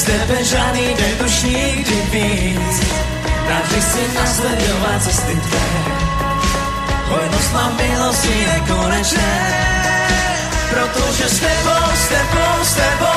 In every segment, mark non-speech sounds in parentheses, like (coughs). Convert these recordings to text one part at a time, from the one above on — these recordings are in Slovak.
z tebe žádný neduš nikdy víc. Rád bych si nasledovat cesty tvé, hojnost má milosti nekonečné. Protože s tebou, s tebou, s tebou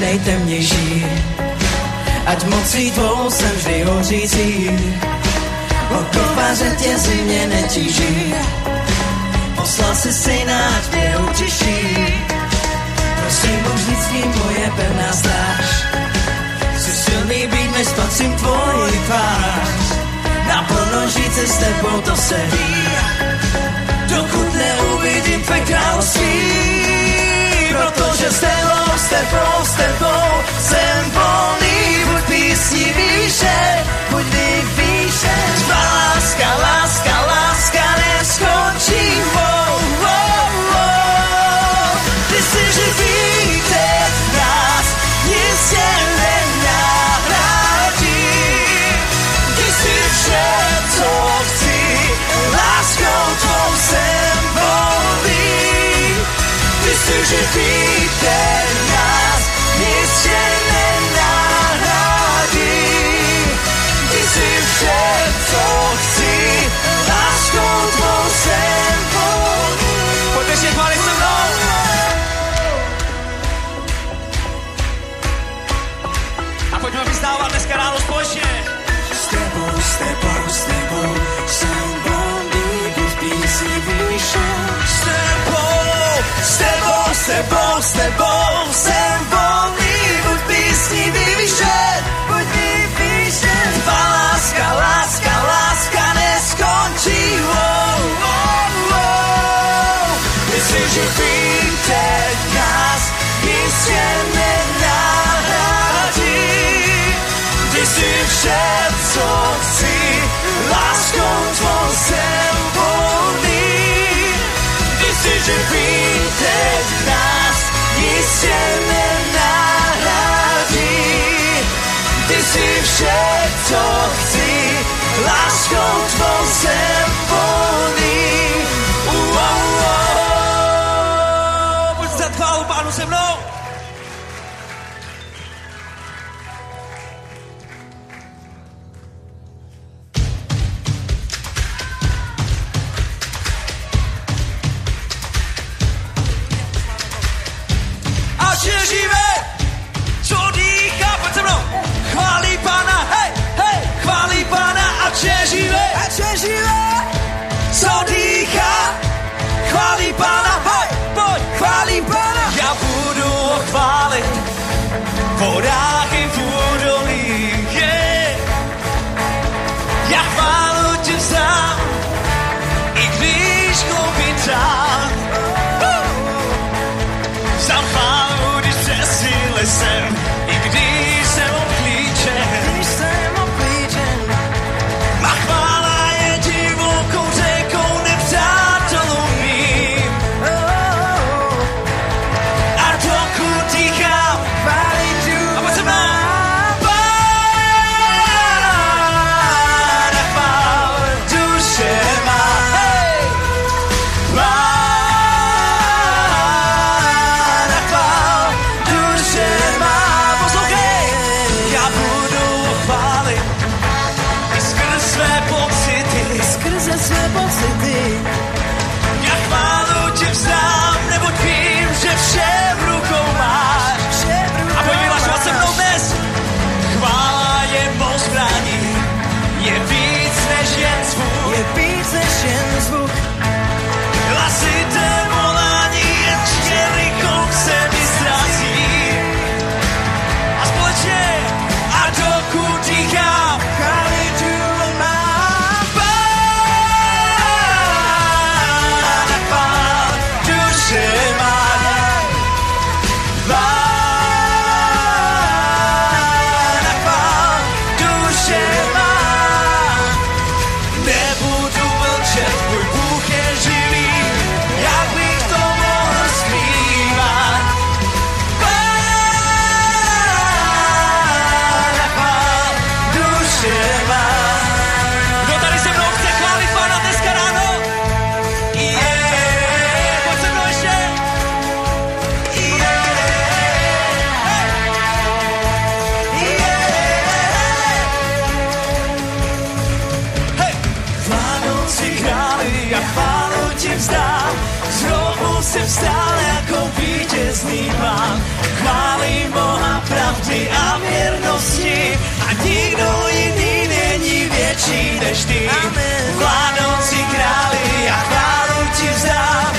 nejtemnější. Ať mocí tvou jsem vždy hořící, o kopaře tě zimě netíží. Poslal si syna, ať mě utiší. Prosím, už nic ním moje pevná stráž. chci silný být, než spatřím tvoji tvář. Na ponožíce s tebou to se ví, dokud neuvidím tvé království. Protože s tebou, s tebou, s tebou jsem volný. Buď písní výše, buď. Tvá láska, láska, láska Ty jsi tebou, s tebou, s tebou jsem volný, buď písní vyšel, buď vyšel. Tvá láska, láska, láska neskončí. Wow, wow, wow. Ty jsi živý, teď nás jistě nenahradí. Ty jsi vše, co chci, láskou tvou jsem volný. Ty jsi živý, teď nás jistě nenahradí. Ty jsi vše, co chci, láskou tvou jsem že živé, a že živé, co dýchá, chválí pána, hej, pojď, chválí pána. Já budu ho chválit, vodách i v údolích, yeah. Já chválu tě vzdám, i když hloubí hrobu si vstál jako vítězný pán. Chválím Boha pravdy a věrnosti a nikdo jiný není silnější než ty. Vládoucí králi a chválu ti vzdám.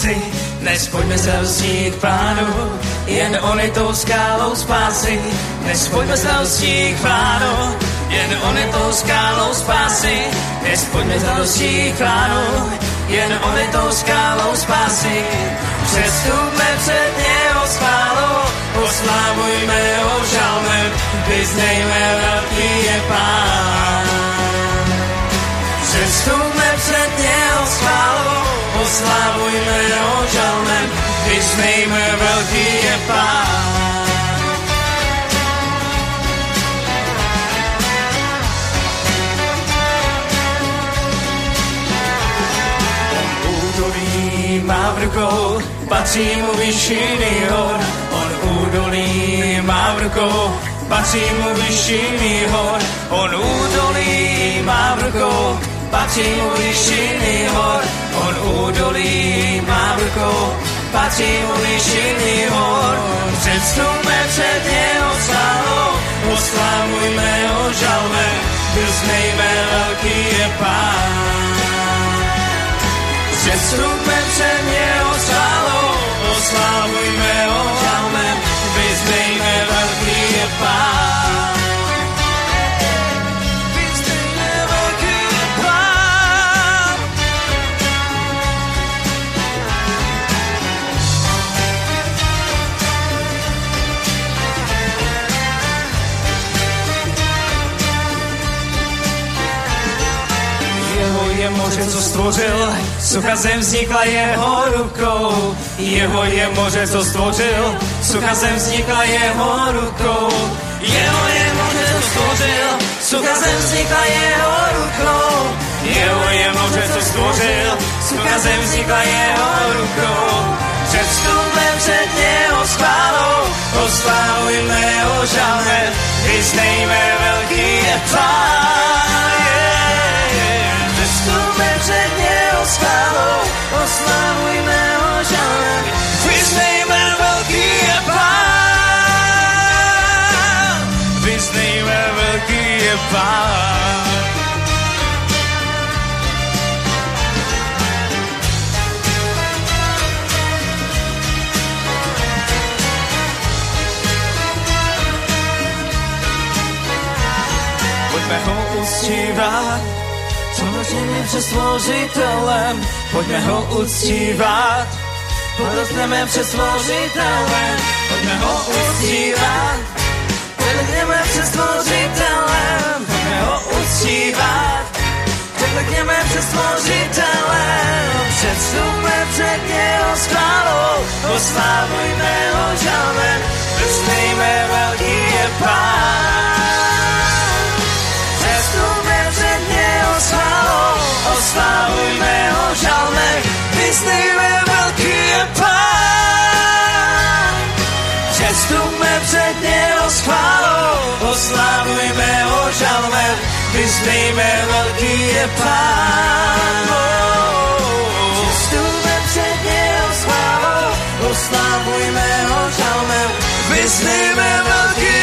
Spásy. Dnes pojďme se k pánu, jen on je tou skálou spásy. Dnes pojďme se hostí k pánu, jen on je tou skálou spásy. Dnes pojďme se hostí k pánu, jen on je tou skálou spásy. Přestupme před něho skálou, oslávujme ho žalmem, vyznejme velký je pán. Přestupme oslavujme ho žalmem, vyznejme velký je pán. Má v rukou, patří mu vyšší hor. On údolí má v rukou, patří mu vyšší hor. On údolí má v rukou, patří mu vyšší hor. On údolí má v rukou, patří mu vyšší hor. Předstupme před něho slávou, oslavujme ho žalmem, vyznejme velký je pán. Předstupme před něho slávou, oslavujme ho žalmem, vyznejme velký je pán. Je moře, co stvořil, sucha zem vznikla jeho rukou. Jeho je moře, co stvořil, sucha zem vznikla jeho rukou. Jeho je moře, co stvořil, sucha zem vznikla jeho rukou. Jeho je moře, co stvořil, sucha zem vznikla jeho rukou. Předstupme před něho schválou, oslávujme ho žalmem, vyznejme velký je pán. Yeah. przednie rozpalą, osławujmy ozianem. Wyznajmy wielki Pan, wyznajmy wielki Pan. you uczciwa spoločne před stvořitelem, poďme ho uctívať, podotkneme před stvořitelem, poďme ho uctívať, podotkneme před stvořitelem, poďme ho uctívať, podotkneme před stvořitelem, předstupme před něho s chválou, oslávujme ho žalmem, vysnejme velký je Pán. Chválou, oslávujme ho žalmem, vyznejme velký je Pán. Přestupme před něho s chválou, ho žalmem, vyznejme velký je Pán. Přestupme před něho s chválou, oslávujme ho žalmem, vyznejme velký je Pán.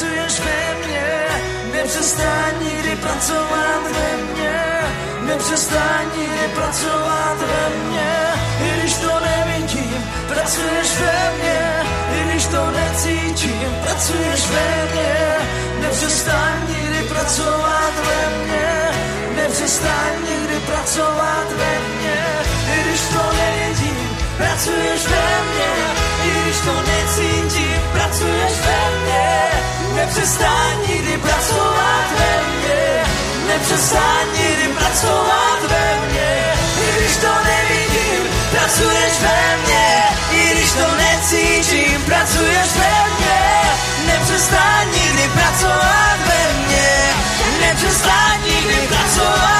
Pracuješ ve mně, nepřestaň nikdy pracovat ve mně, nepřestaň nikdy pracovat ve mně, i když to nevidím, pracuješ ve mně, i když to necítím, pracuješ ve mně, nepřestaň nikdy pracovat ve mně, nepřestaň nikdy pracovat ve mně, i když to nevidím, pracuješ ve mně, i když to necítím, pracuješ ve mně, nepřestaň nikdy pracovat ve mně, nepřestaň nikdy pracovat ve mně, i když to nevidím, pracuješ ve mně, i když to necítím, pracuješ ve mně, nepřestaň nikdy pracovat ve mně, nepřestaň nikdy pracovat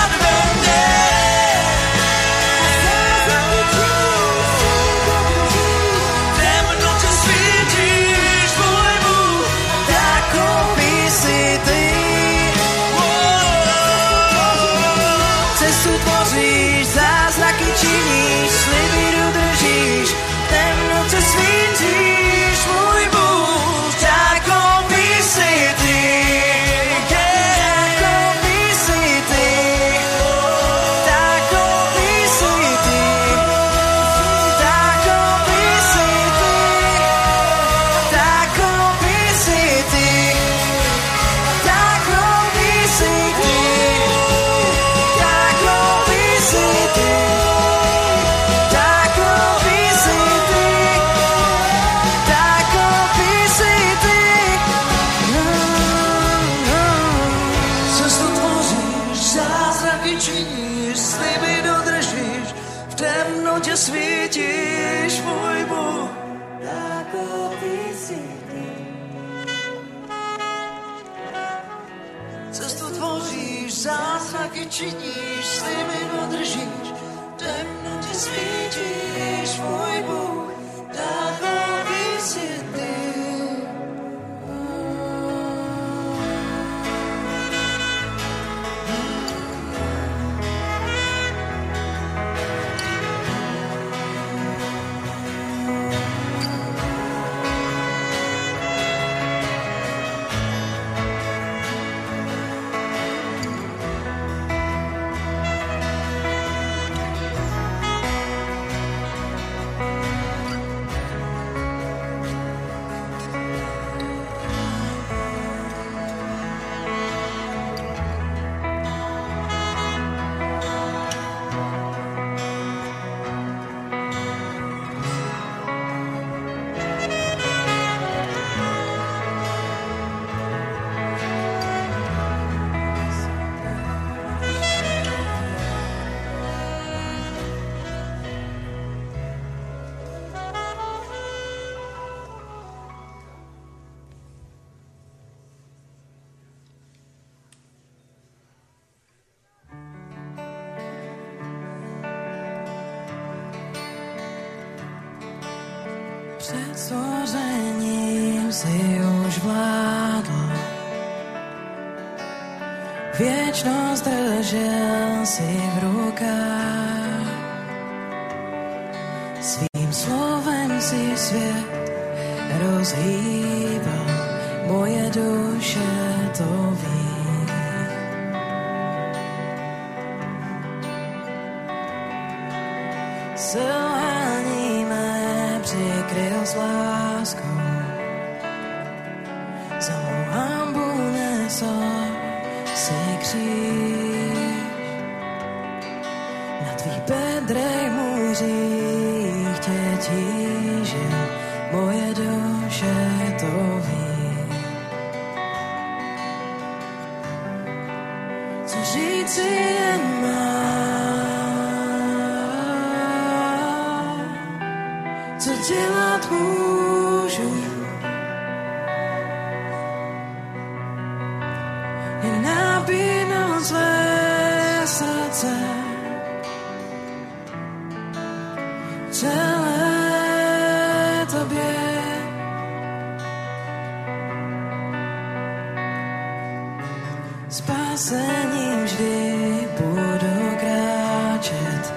Spasením vždy budu kráčet.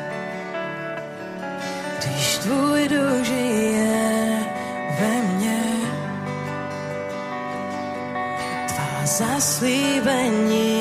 Když tvůj duch žije ve mně, tvá zaslíbení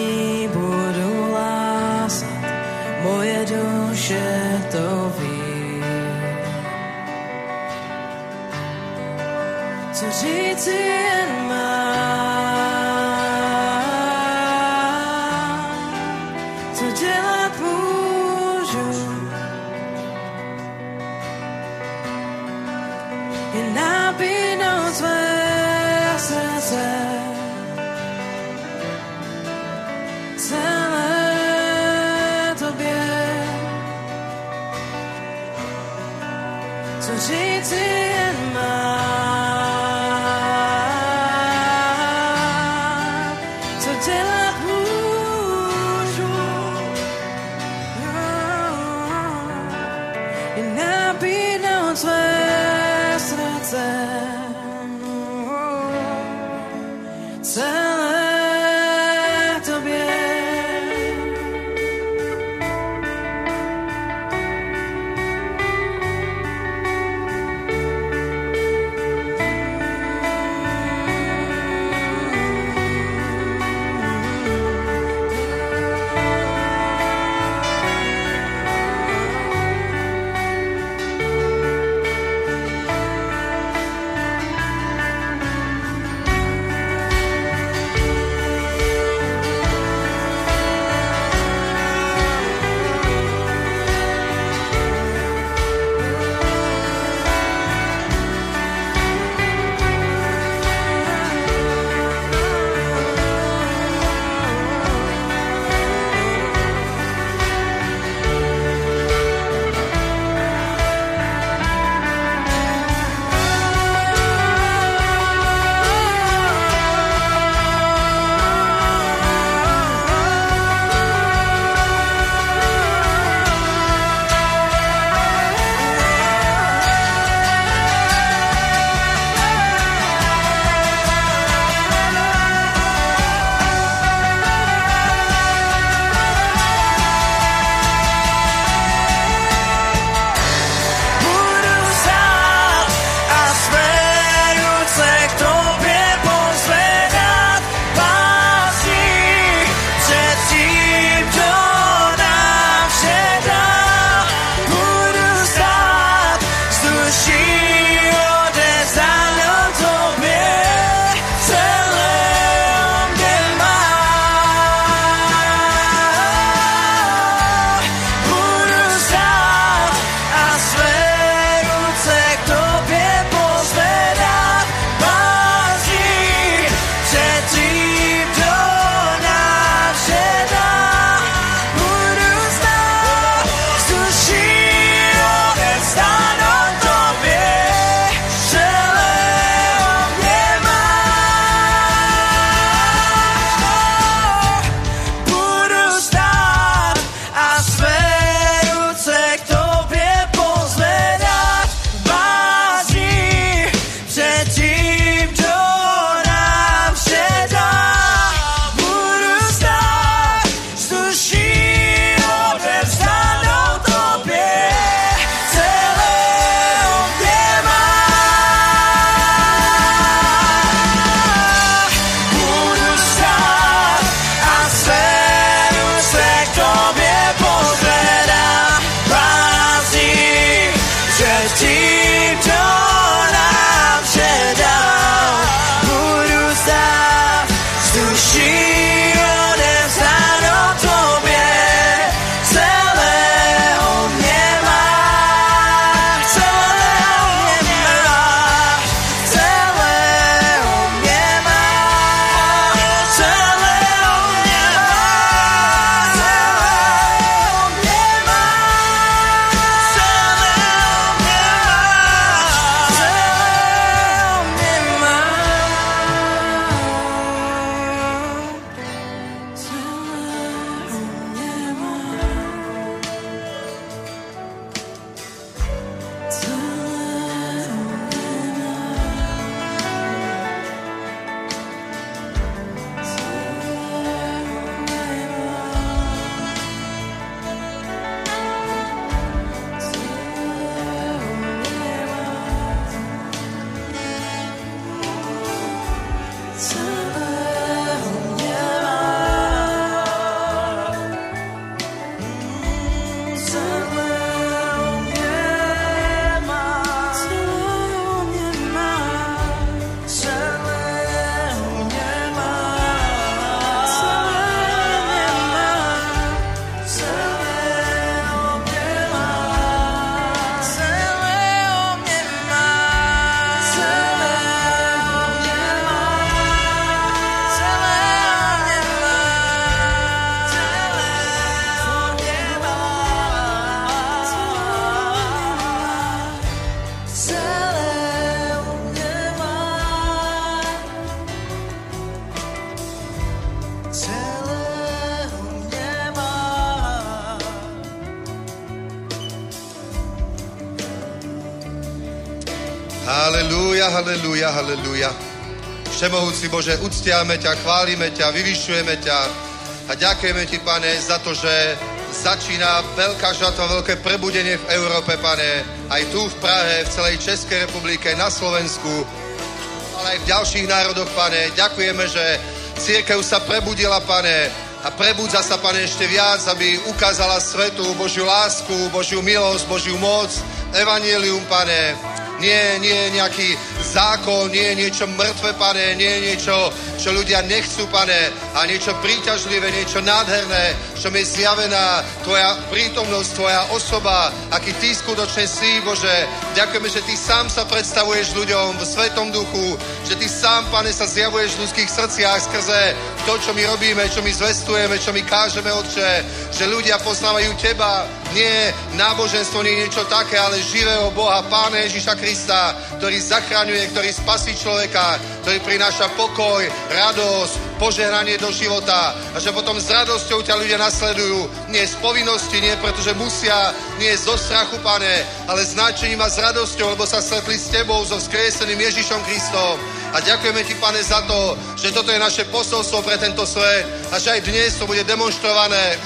Bože, uctiame ťa, chválime ťa, vyvyšujeme ťa a ďakujeme ti, pane, za to, že začína veľká žatva, veľké prebudenie v Európe, pane, aj tu v Prahe, v celej Českej republike, na Slovensku, ale aj v ďalších národoch, pane. Ďakujeme, že církev sa prebudila, pane, a prebudza sa, pane, ešte viac, aby ukázala svetu Božiu lásku, Božiu milosť, Božiu moc, evanielium, pane. Nie, nie nejaký zákon, nie niečo mŕtve, pane, nie niečo, čo ľudia nechcú, pane, a niečo príťažlivé, niečo nádherné, čo mi je zjavená tvoja prítomnosť, tvoja osoba, aký ty skutočne si, Bože. Ďakujeme, že ty sám sa predstavuješ ľuďom v Svetom duchu, že ty sám, pane, sa zjavuješ v ľudských srdciach skrze to, čo my robíme, čo my zvestujeme, čo my kážeme, Otče, že ľudia poznávajú teba, nie náboženstvo, nie niečo také, ale živého Boha, Pána Ježiša Krista, ktorý zachraňuje, ktorý spasí človeka, ktorý prináša pokoj, radosť, požehnanie do života a že potom s radosťou ťa ľudia nasledujú. Nie z povinnosti, nie pretože musia, nie zo strachu, pane, ale s náčením a s radosťou, lebo sa stretli s tebou, so vzkrieseným Ježišom Kristom. A ďakujeme ti, pane, za to, že toto je naše posolstvo pre tento svet a že aj dnes to bude demonstrované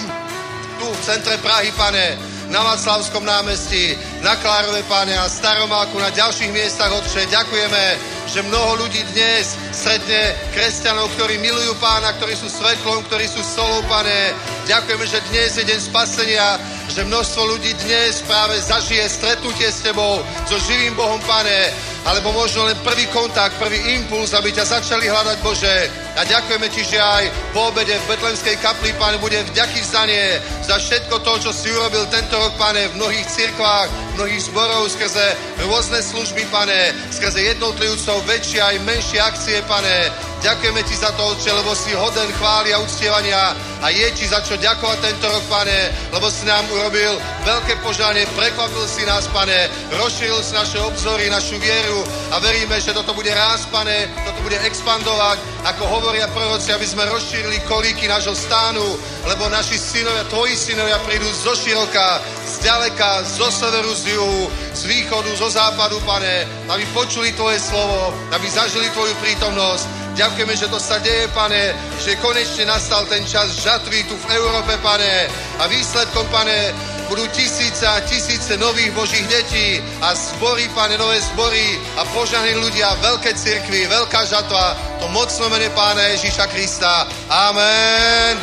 tu v centre Prahy, pane, na Václavskom námestí, na Klárove, pane, a Staromáku, na ďalších miestach, Otče. Ďakujeme, že mnoho ľudí dnes stretne kresťanov, ktorí milujú pána, ktorí sú svetlom, ktorí sú solou, pane. Ďakujeme, že dnes je deň spasenia, že množstvo ľudí dnes práve zažije stretnutie s tebou, so živým Bohom, pane, alebo možno len prvý kontakt, prvý impuls, aby ťa začali hľadať, Bože. A ďakujeme ti, že aj po obede v Betlemskej kapli, pane, bude vďaky vzdanie za všetko to, čo si urobil tento rok, pane, v mnohých cirkvách, mnohých zborov, skrze rôzne služby, pane, skrze jednotlivcov, väčšie aj menšie akcie, pane. Ďakujeme ti za to, Otče, lebo si hoden chvály a uctievania a je ti za čo ďakovať tento rok, pane, lebo si nám urobil veľké požanie, prekvapil si nás, pane, rozšíril si naše obzory, našu vieru a veríme, že toto bude rásť, pane, toto bude expandovať, ako hovoria proroci, aby sme rozšírili kolíky nášho stánu, lebo naši synovia, tvoji synovia prídu zo široka, z ďaleka, zo severu, z juhu, z východu, zo západu, pane, aby počuli tvoje slovo, aby zažili tvoju prítomnosť. Ďakujeme, že to sa deje, pane, že konečne nastal ten čas žatvy tu v Európe, pane. A výsledkom, pane, budú tisíce a tisíce nových božích detí a zbory, pane, nové zbory a požaní ľudia, veľké cirkvy, veľká žatva, to mocno mene pána Ježíša Krista. Amen.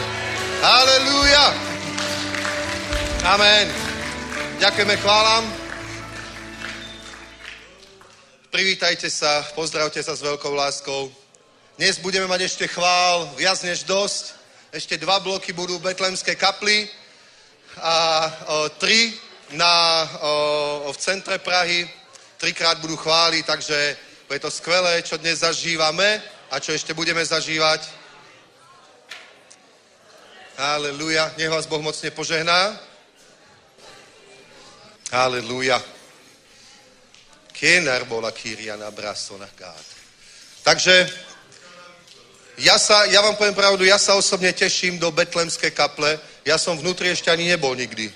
Halelúja. Amen. Ďakujeme, chválam. Privítajte sa, pozdravte sa s veľkou láskou. Dnes budeme mať ešte chvál viac než dosť. Ešte dva bloky budú v Betlemskej kapli a o, tri na, o, v centre Prahy. Trikrát budú chváliť, takže je to skvelé, čo dnes zažívame a čo ešte budeme zažívať. Aleluja. Nech vás Boh mocne požehná. Aleluja. Kenar bola Kyriana Brasona Gát. Takže ja, sa, ja vám poviem pravdu, ja sa osobne teším do Betlemskej kaple. Ja som vnútri ešte ani nebol nikdy.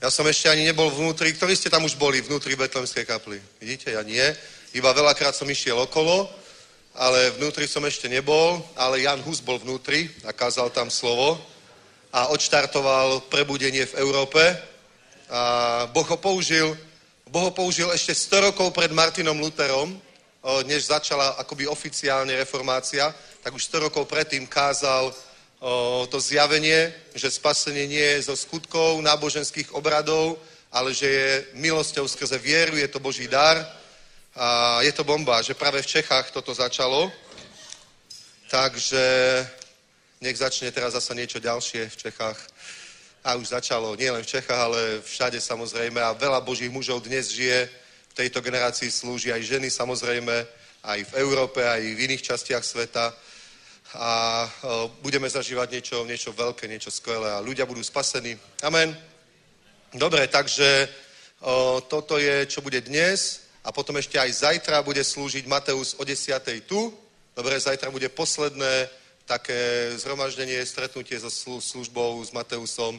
Ja som ešte ani nebol vnútri. Ktorí ste tam už boli vnútri Betlemskej kaply? Vidíte, ja nie. Iba veľakrát som išiel okolo, ale vnútri som ešte nebol. Ale Jan Hus bol vnútri a kázal tam slovo a odštartoval prebudenie v Európe. A Boh ho použil, boh ho použil ešte 100 rokov pred Martinom Lutherom, než začala akoby oficiálne reformácia, tak už 100 rokov predtým kázal to zjavenie, že spasenie nie je zo skutkov náboženských obradov, ale že je milosťou skrze vieru, je to Boží dar. A je to bomba, že práve v Čechách toto začalo. Takže nech začne teraz zase niečo ďalšie v Čechách. A už začalo, nielen v Čechách, ale všade samozrejme. A veľa Božích mužov dnes žije v tejto generácii slúži aj ženy samozrejme, aj v Európe, aj v iných častiach sveta. A o, budeme zažívať niečo, niečo veľké, niečo skvelé a ľudia budú spasení. Amen. Dobre, takže o, toto je, čo bude dnes a potom ešte aj zajtra bude slúžiť Mateus o 10. tu. Dobre, zajtra bude posledné také zhromaždenie, stretnutie so službou s Mateusom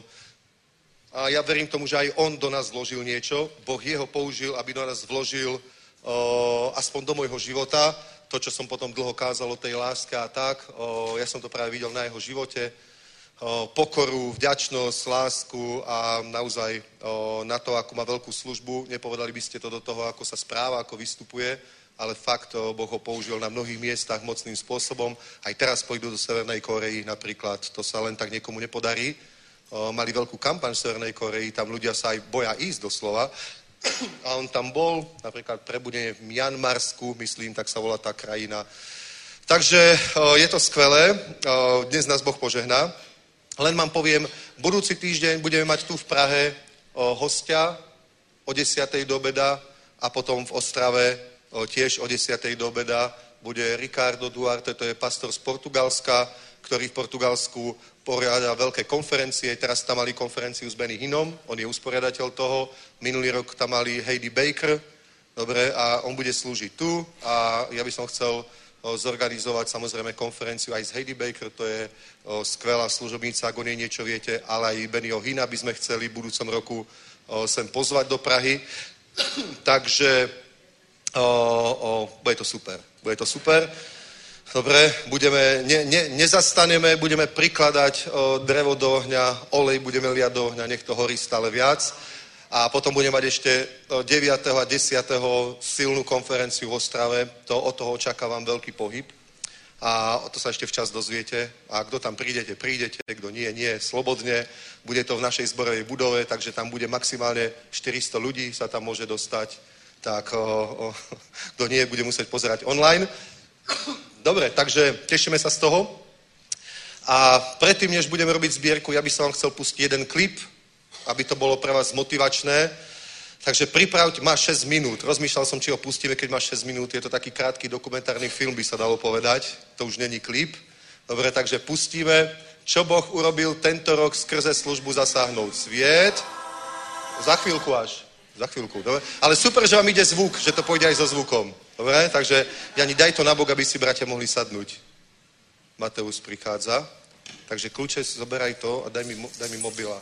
a ja verím tomu, že aj on do nás vložil niečo. Boh jeho použil, aby do nás vložil o, aspoň do môjho života, to, čo som potom dlho kázal o tej láske a tak, o, ja som to práve videl na jeho živote, o, pokoru, vďačnosť, lásku a naozaj o, na to, ako má veľkú službu. Nepovedali by ste to do toho, ako sa správa, ako vystupuje, ale fakt Boh ho použil na mnohých miestach mocným spôsobom. Aj teraz pôjdu do Severnej Koreji napríklad, to sa len tak niekomu nepodarí. Mali veľkú kampaň v Severnej Koreji, tam ľudia sa aj boja ísť doslova. A on tam bol, napríklad prebudenie v Mianmarsku, myslím, tak sa volá tá krajina. Takže je to skvelé, dnes nás Boh požehná. Len vám poviem, budúci týždeň budeme mať tu v Prahe hostia o 10. do obeda a potom v Ostrave tiež o 10. do obeda bude Ricardo Duarte, to je pastor z Portugalska, ktorý v Portugalsku poriada veľké konferencie. Teraz tam mali konferenciu s Benny Hinom, on je usporiadateľ toho. Minulý rok tam mali Heidi Baker, dobre, a on bude slúžiť tu a ja by som chcel zorganizovať samozrejme konferenciu aj s Heidi Baker, to je o, skvelá služobníca, ak o nej niečo viete, ale aj Bennyho Hina by sme chceli v budúcom roku o, sem pozvať do Prahy. Takže o, bude to super. Bude to super. Dobre, budeme, ne, ne, nezastaneme, budeme prikladať o, drevo do ohňa, olej budeme liať do ohňa, nech to horí stále viac. A potom budeme mať ešte o, 9. a 10. silnú konferenciu v Ostrave. To, od toho očakávam veľký pohyb. A to sa ešte včas dozviete. A kto tam prídete, prídete, kto nie, nie, slobodne. Bude to v našej zborovej budove, takže tam bude maximálne 400 ľudí, sa tam môže dostať. Tak o, o, (laughs) kto nie, bude musieť pozerať online. Dobre, takže tešíme sa z toho. A predtým, než budeme robiť zbierku, ja by som vám chcel pustiť jeden klip, aby to bolo pre vás motivačné. Takže pripravte, má 6 minút. Rozmýšľal som, či ho pustíme, keď má 6 minút. Je to taký krátky dokumentárny film, by sa dalo povedať. To už není klip. Dobre, takže pustíme, čo Boh urobil tento rok skrze službu zasáhnout sviet. Za chvíľku až. Za chvíľku, dobre? Ale super, že vám ide zvuk, že to pôjde aj so zvukom. Dobre? Takže, Jani, daj to na bok, aby si bratia mohli sadnúť. Mateus prichádza. Takže kľúče, zoberaj to a daj mi, daj mi mobila.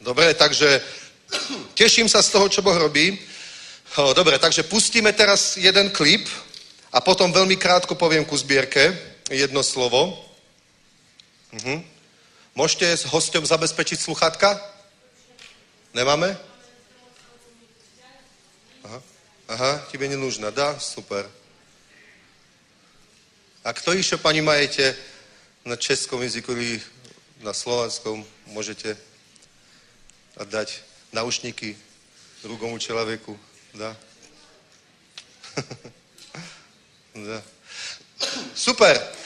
Dobre, takže (clears throat) teším sa z toho, čo Boh robí. Dobre, takže pustíme teraz jeden klip a potom veľmi krátko poviem ku zbierke jedno slovo. Mhm. Môžete s hosťom zabezpečiť sluchátka? Nemáme? Aha, Aha tebe nenúžna, dá? Super. A kto ešte, pani, majete na českom jazyku ili na slovanskom, môžete dať naušníky drugomu človeku, dá. (laughs) Super.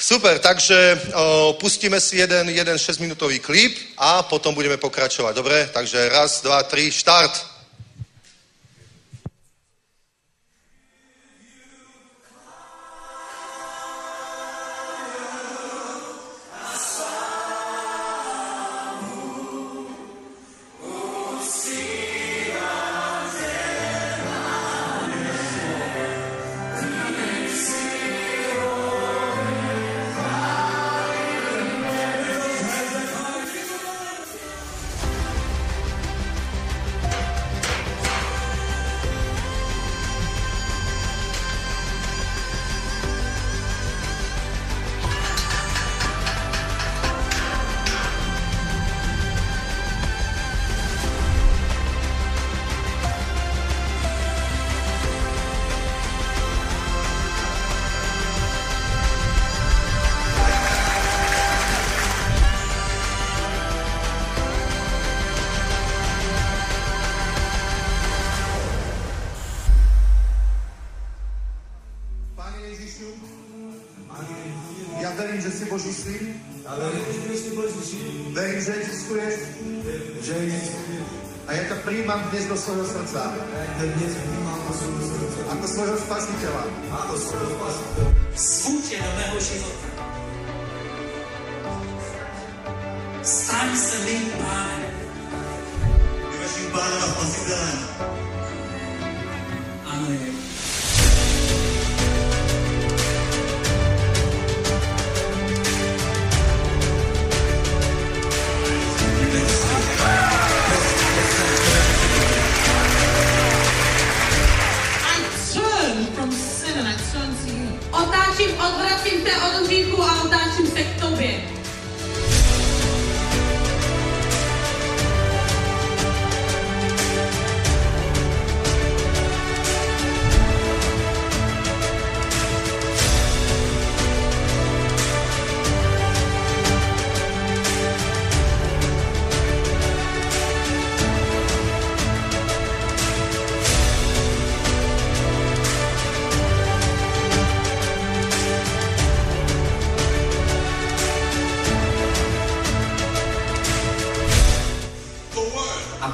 Super, takže o, pustíme si jeden, jeden 6-minútový klip a potom budeme pokračovať. Dobre? Takže raz, dva, tri, štart.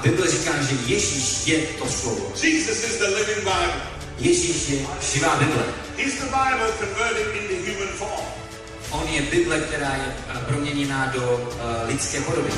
Bible říká, že Ježíš je to slovo. Jesus is the living Bible. Ježíš je živá Bible. He's the Bible converted into human form. On je Bible, která je eh, proměněná do uh, lidské podoby.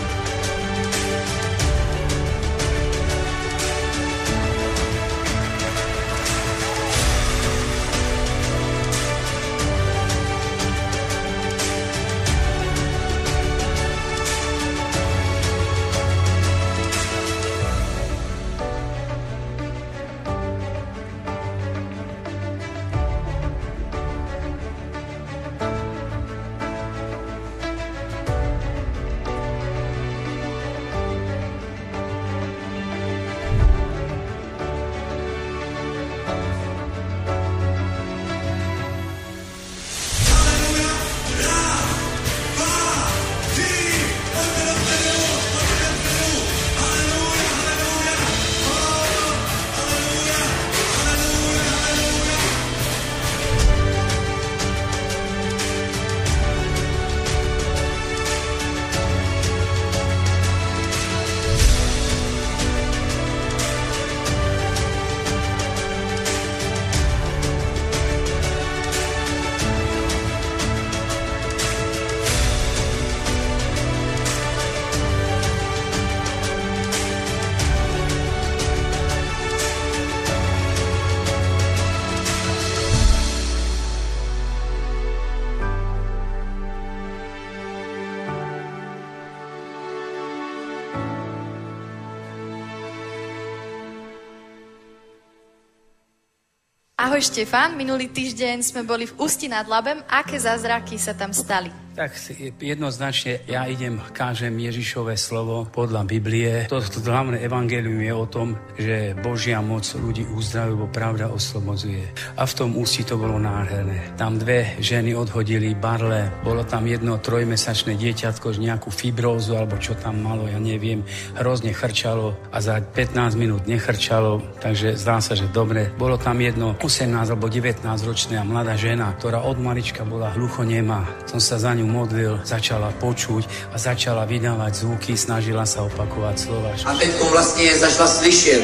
Ahoj Štefan, minulý týždeň sme boli v Ústi nad Labem. Aké zázraky sa tam stali? Tak jednoznačne ja idem, kážem Ježišové slovo podľa Biblie. To, hlavné evangelium je o tom, že Božia moc ľudí uzdravuje, bo pravda oslobodzuje. A v tom ústi to bolo nádherné. Tam dve ženy odhodili barle, bolo tam jedno trojmesačné dieťatko, nejakú fibrózu, alebo čo tam malo, ja neviem, hrozne chrčalo a za 15 minút nechrčalo, takže zdá sa, že dobre. Bolo tam jedno 18 alebo 19 ročná mladá žena, ktorá od malička bola hluchonemá. Som sa za ňu modlil, začala počuť a začala vydávať zvuky, snažila sa opakovať slova. A teď vlastně začala slyšet.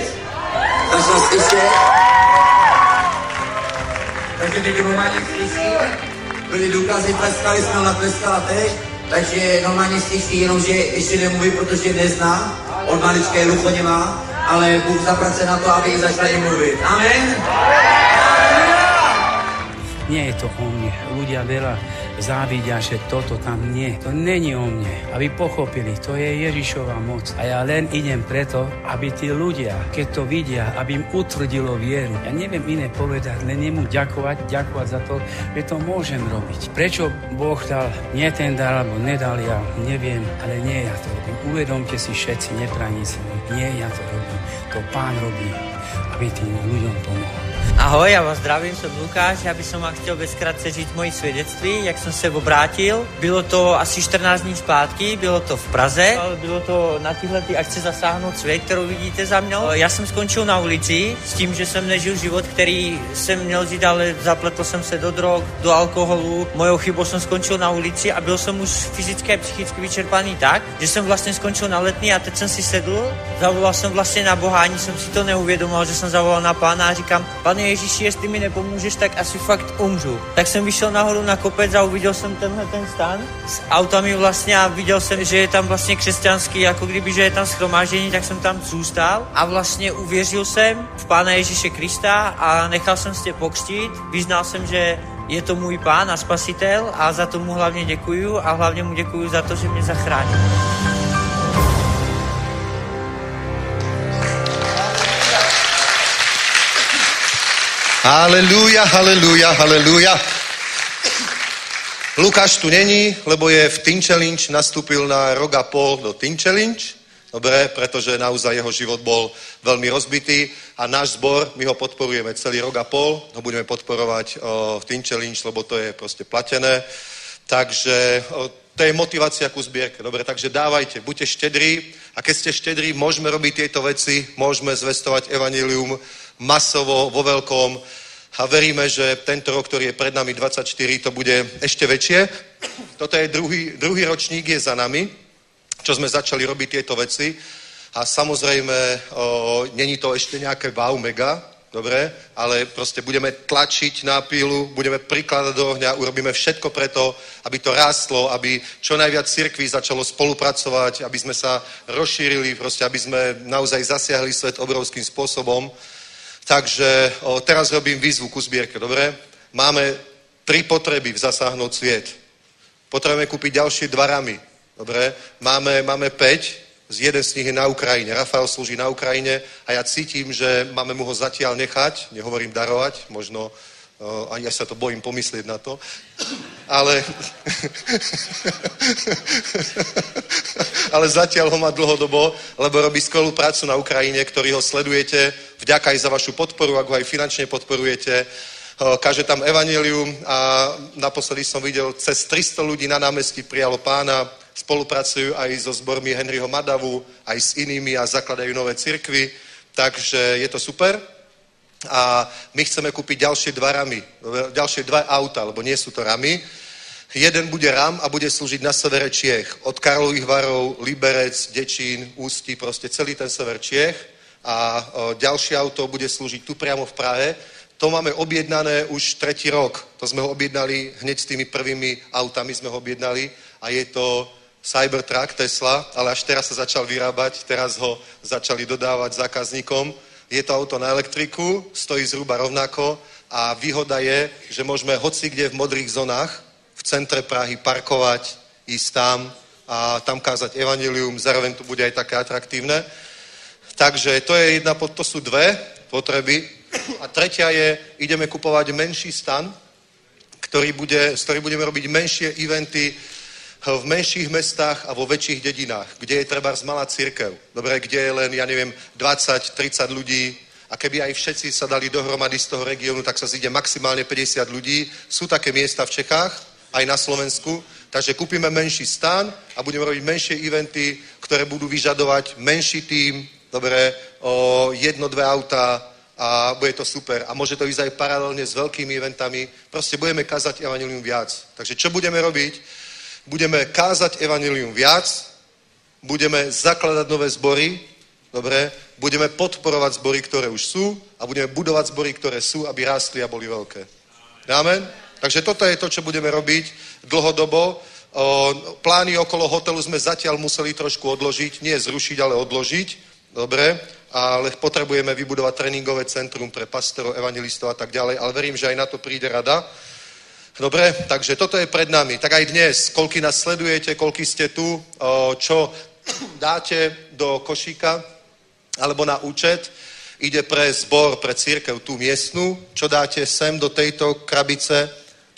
Začala slyšet. Takže teď normálně slyší. Byly důkazy, tleskali jsme, ona tleskala teď. Takže normálně slyší, jenomže ještě nemluví, protože nezná. Od malička je hluchoněmá, ale Bůh zapracuje na to, aby začali mluvit. Amen. Nie je to o mne. Ľudia veľa závidia, že toto tam nie. To není o mne. Aby pochopili, to je Ježišova moc. A ja len idem preto, aby tí ľudia, keď to vidia, aby im utvrdilo vieru. Ja neviem iné povedať, len nemu ďakovať, ďakovať za to, že to môžem robiť. Prečo Boh dal nie ten dar, alebo nedal, ja neviem, ale nie ja to robím. Uvedomte si všetci, nepraníci, nie ja to robím. To Pán robí, aby tým ľuďom pomohol. Ahoj, já vás zdravím, jsem Lukáš, já bych vám chtěl bezkrátce říct moje svědectví, jak jsem se obrátil. Bylo to asi 14 dní zpátky, bylo to v Praze, bylo to na tyhle ty akce zasáhnout svět, kterou vidíte za mnou. Já jsem skončil na ulici s tím, že jsem nežil život, který jsem měl žít, ale zapletl jsem se do drog, do alkoholu. Mojou chybou jsem skončil na ulici a byl jsem už fyzicky a psychicky vyčerpaný tak, že jsem vlastně skončil na letní a teď jsem si sedl, zavolal jsem vlastně na Boha, ani jsem si to neuvědomil, že jsem zavolal na pána a říkám, pane Ježíši, jestli mi nepomůžeš, tak asi fakt umřu. Tak jsem vyšel nahoru na kopec a uviděl jsem tenhle ten stan s autami vlastně a viděl jsem, že je tam vlastně křesťanský, jako kdyby, že je tam schromáždění, tak jsem tam zůstal a vlastně uvěřil jsem v Pána Ježíše Krista a nechal jsem se pokřtít. Vyznal jsem, že je to můj pán a spasitel a za to mu hlavně děkuju a hlavně mu děkuju za to, že mě zachránil. Halelúja, halelúja, halelúja. Lukáš tu není, lebo je v Challenge, nastúpil na rok a pol do Challenge. Dobre, pretože naozaj jeho život bol veľmi rozbitý a náš zbor, my ho podporujeme celý rok a pol, ho budeme podporovať v Challenge, lebo to je proste platené. Takže to je motivácia ku zbierke. Dobre, takže dávajte, buďte štedrí a keď ste štedrí, môžeme robiť tieto veci, môžeme zvestovať evanilium masovo, vo veľkom a veríme, že tento rok, ktorý je pred nami 24, to bude ešte väčšie. Toto je druhý, druhý ročník, je za nami, čo sme začali robiť tieto veci A samozrejme, o, není to ešte nejaké wow mega, dobre, ale proste budeme tlačiť na pílu, budeme prikladať do ohňa, urobíme všetko preto, aby to rástlo, aby čo najviac cirkví začalo spolupracovať, aby sme sa rozšírili, proste aby sme naozaj zasiahli svet obrovským spôsobom. Takže o, teraz robím výzvu ku zbierke, dobre? Máme tri potreby v zasáhnout sviet. Potrebujeme kúpiť ďalšie dva ramy, dobre? Máme, máme 5, z jeden z nich je na Ukrajine. Rafael slúži na Ukrajine a ja cítim, že máme mu ho zatiaľ nechať, nehovorím darovať, možno a ja sa to bojím pomyslieť na to, ale ale zatiaľ ho má dlhodobo, lebo robí skvelú prácu na Ukrajine, ktorý ho sledujete. Vďaka aj za vašu podporu, ako aj finančne podporujete. Káže tam evanelium a naposledy som videl, cez 300 ľudí na námestí prijalo pána, spolupracujú aj so zbormi Henryho Madavu, aj s inými a zakladajú nové cirkvy, takže je to super. A my chceme kúpiť ďalšie dva ramy, ďalšie dva auta, lebo nie sú to ramy. Jeden bude ram a bude slúžiť na severe Čiech. Od Karlových varov, Liberec, Dečín, Ústí, proste celý ten sever Čiech. A o, ďalšie auto bude slúžiť tu priamo v Prahe. To máme objednané už tretí rok. To sme ho objednali hneď s tými prvými autami sme ho objednali a je to Cybertruck Tesla, ale až teraz sa začal vyrábať, teraz ho začali dodávať zákazníkom. Je to auto na elektriku, stojí zhruba rovnako a výhoda je, že môžeme hoci kde v modrých zónach v centre Prahy parkovať, ísť tam a tam kázať evanilium, zároveň to bude aj také atraktívne. Takže to je jedna, to sú dve potreby. A tretia je, ideme kupovať menší stan, ktorý bude, z ktorý budeme robiť menšie eventy v menších mestách a vo väčších dedinách, kde je treba malá církev, dobre, kde je len, ja neviem, 20-30 ľudí a keby aj všetci sa dali dohromady z toho regiónu, tak sa zíde maximálne 50 ľudí. Sú také miesta v Čechách, aj na Slovensku, takže kúpime menší stan a budeme robiť menšie eventy, ktoré budú vyžadovať menší tým, dobre, o jedno, dve auta a bude to super. A môže to ísť aj paralelne s veľkými eventami. Proste budeme kázať evanilium viac. Takže čo budeme robiť? Budeme kázať evanilium viac, budeme zakladať nové zbory, dobre, budeme podporovať zbory, ktoré už sú a budeme budovať zbory, ktoré sú, aby rástli a boli veľké. Amen? Takže toto je to, čo budeme robiť dlhodobo. O, plány okolo hotelu sme zatiaľ museli trošku odložiť, nie zrušiť, ale odložiť, dobre, ale potrebujeme vybudovať tréningové centrum pre pastorov, evangelistov a tak ďalej, ale verím, že aj na to príde rada. Dobre, takže toto je pred nami. Tak aj dnes, koľky nás sledujete, koľky ste tu, čo (coughs) dáte do košíka alebo na účet, ide pre zbor, pre církev tú miestnu, čo dáte sem do tejto krabice,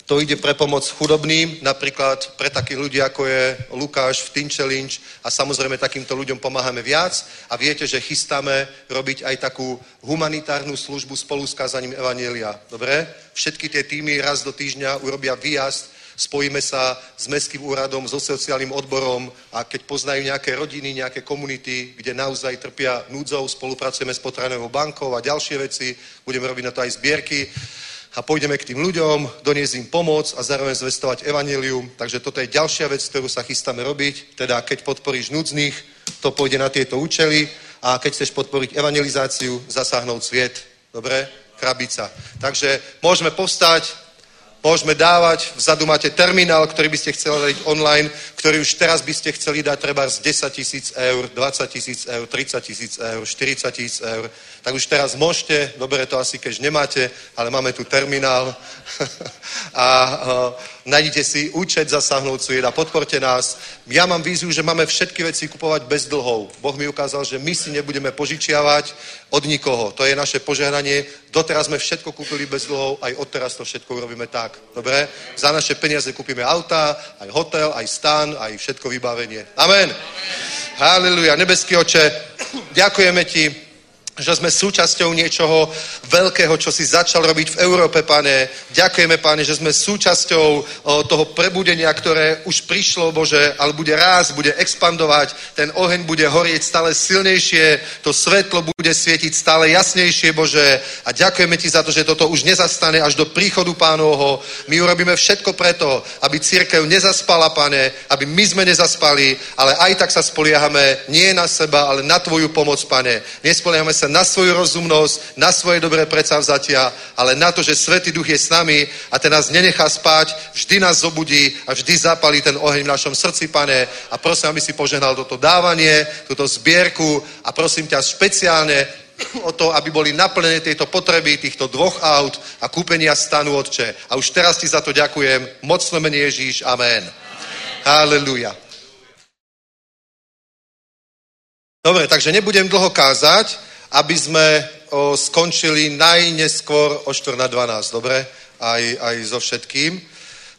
to ide pre pomoc chudobným, napríklad pre takých ľudí, ako je Lukáš v Challenge a samozrejme takýmto ľuďom pomáhame viac a viete, že chystáme robiť aj takú humanitárnu službu spolu s kázaním Evanielia. Dobre? Všetky tie týmy raz do týždňa urobia výjazd, spojíme sa s mestským úradom, so sociálnym odborom a keď poznajú nejaké rodiny, nejaké komunity, kde naozaj trpia núdzou, spolupracujeme s potravinovou bankou a ďalšie veci, budeme robiť na to aj zbierky a pôjdeme k tým ľuďom, doniesť im pomoc a zároveň zvestovať evanelium. Takže toto je ďalšia vec, ktorú sa chystáme robiť. Teda keď podporíš núdznych, to pôjde na tieto účely a keď chceš podporiť evangelizáciu, zasáhnout sviet. Dobre? Krabica. Takže môžeme povstať, môžeme dávať, vzadu máte terminál, ktorý by ste chceli dať online, ktorý už teraz by ste chceli dať treba z 10 tisíc eur, 20 tisíc eur, 30 tisíc eur, 40 tisíc eur, tak už teraz môžete, dobre to asi keď nemáte, ale máme tu terminál (laughs) a uh, nájdete si účet zasáhnout sviet a podporte nás. Ja mám víziu, že máme všetky veci kupovať bez dlhov. Boh mi ukázal, že my si nebudeme požičiavať od nikoho. To je naše požehnanie. Doteraz sme všetko kúpili bez dlhov, aj odteraz to všetko urobíme tak. Dobre? Za naše peniaze kúpime auta, aj hotel, aj stan, aj všetko vybavenie. Amen. Halleluja. Nebeský oče, ďakujeme ti, že sme súčasťou niečoho veľkého, čo si začal robiť v Európe, pane. Ďakujeme, pane, že sme súčasťou toho prebudenia, ktoré už prišlo, Bože, ale bude rásť, bude expandovať, ten oheň bude horieť stále silnejšie, to svetlo bude svietiť stále jasnejšie, Bože. A ďakujeme Ti za to, že toto už nezastane až do príchodu Pánovho. My urobíme všetko preto, aby církev nezaspala, Pane, aby my sme nezaspali, ale aj tak sa spoliehame nie na seba, ale na Tvoju pomoc, Pane. Nespoliehame sa na svoju rozumnosť, na svoje dobré predsavzatia, ale na to, že Svetý Duch je s nami a ten nás nenechá spať, vždy nás zobudí a vždy zapalí ten oheň v našom srdci, Pane. A prosím, aby si požehnal toto dávanie, túto zbierku a prosím ťa špeciálne o to, aby boli naplnené tieto potreby týchto dvoch aut a kúpenia stanu, Otče. A už teraz ti za to ďakujem. Mocno mene Ježíš. Amen. Halleluja. Dobre, takže nebudem dlho kázať, aby sme o, skončili najneskôr o 4 na 12, dobre? Aj, aj so všetkým.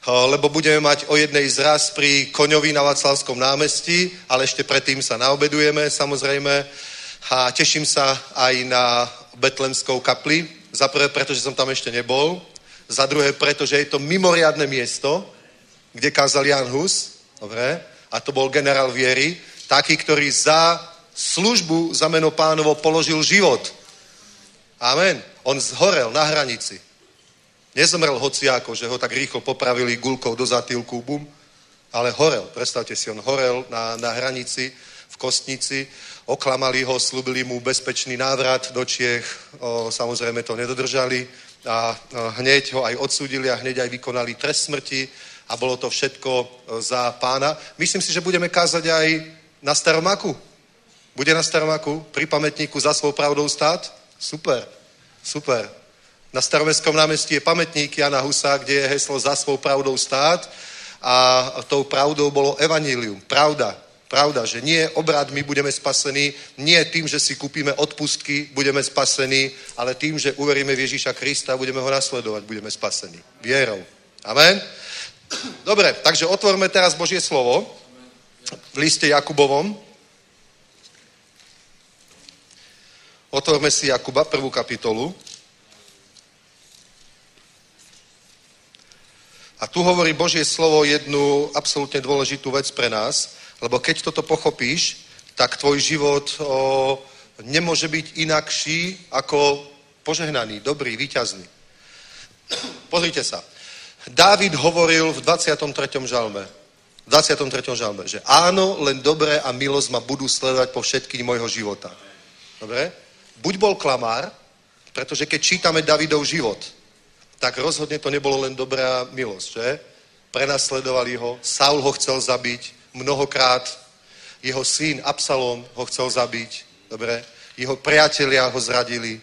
O, lebo budeme mať o jednej zraz pri Koňovi na Vaclavskom námestí, ale ešte predtým sa naobedujeme, samozrejme. A teším sa aj na Betlemskou kapli. Za prvé, pretože som tam ešte nebol. Za druhé, pretože je to mimoriadne miesto, kde kázal Jan Hus. Dobre? A to bol generál viery. Taký, ktorý za službu za meno pánovo položil život. Amen. On zhorel na hranici. Nezomrel hociako, že ho tak rýchlo popravili gulkou do zatýlku, bum, ale horel. Predstavte si, on horel na, na hranici v Kostnici, oklamali ho, slúbili mu bezpečný návrat do Čiech, o, samozrejme to nedodržali a o, hneď ho aj odsúdili a hneď aj vykonali trest smrti a bolo to všetko za pána. Myslím si, že budeme kázať aj na Staromaku. Bude na Staromaku pri pamätníku za svou pravdou stát? Super, super. Na Staromestskom námestí je pamätník Jana Husa, kde je heslo za svou pravdou stát a tou pravdou bolo evanílium. Pravda. Pravda, že nie obradmi budeme spasení, nie tým, že si kúpime odpustky, budeme spasení, ale tým, že uveríme v Ježíša Krista budeme ho nasledovať, budeme spasení. Vierou. Amen? Dobre, takže otvorme teraz Božie slovo v liste Jakubovom. Otvorme si Jakuba, prvú kapitolu. A tu hovorí Božie slovo jednu absolútne dôležitú vec pre nás, lebo keď toto pochopíš, tak tvoj život o, nemôže byť inakší ako požehnaný, dobrý, výťazný. Pozrite sa. Dávid hovoril v 23. žalme, v 23. žalme, že áno, len dobré a milosť ma budú sledovať po všetkých môjho života. Dobre? Buď bol klamár, pretože keď čítame Davidov život, tak rozhodne to nebolo len dobrá milosť, že? Prenasledovali ho, Saul ho chcel zabiť, mnohokrát jeho syn Absalom ho chcel zabiť, dobre? Jeho priatelia ho zradili,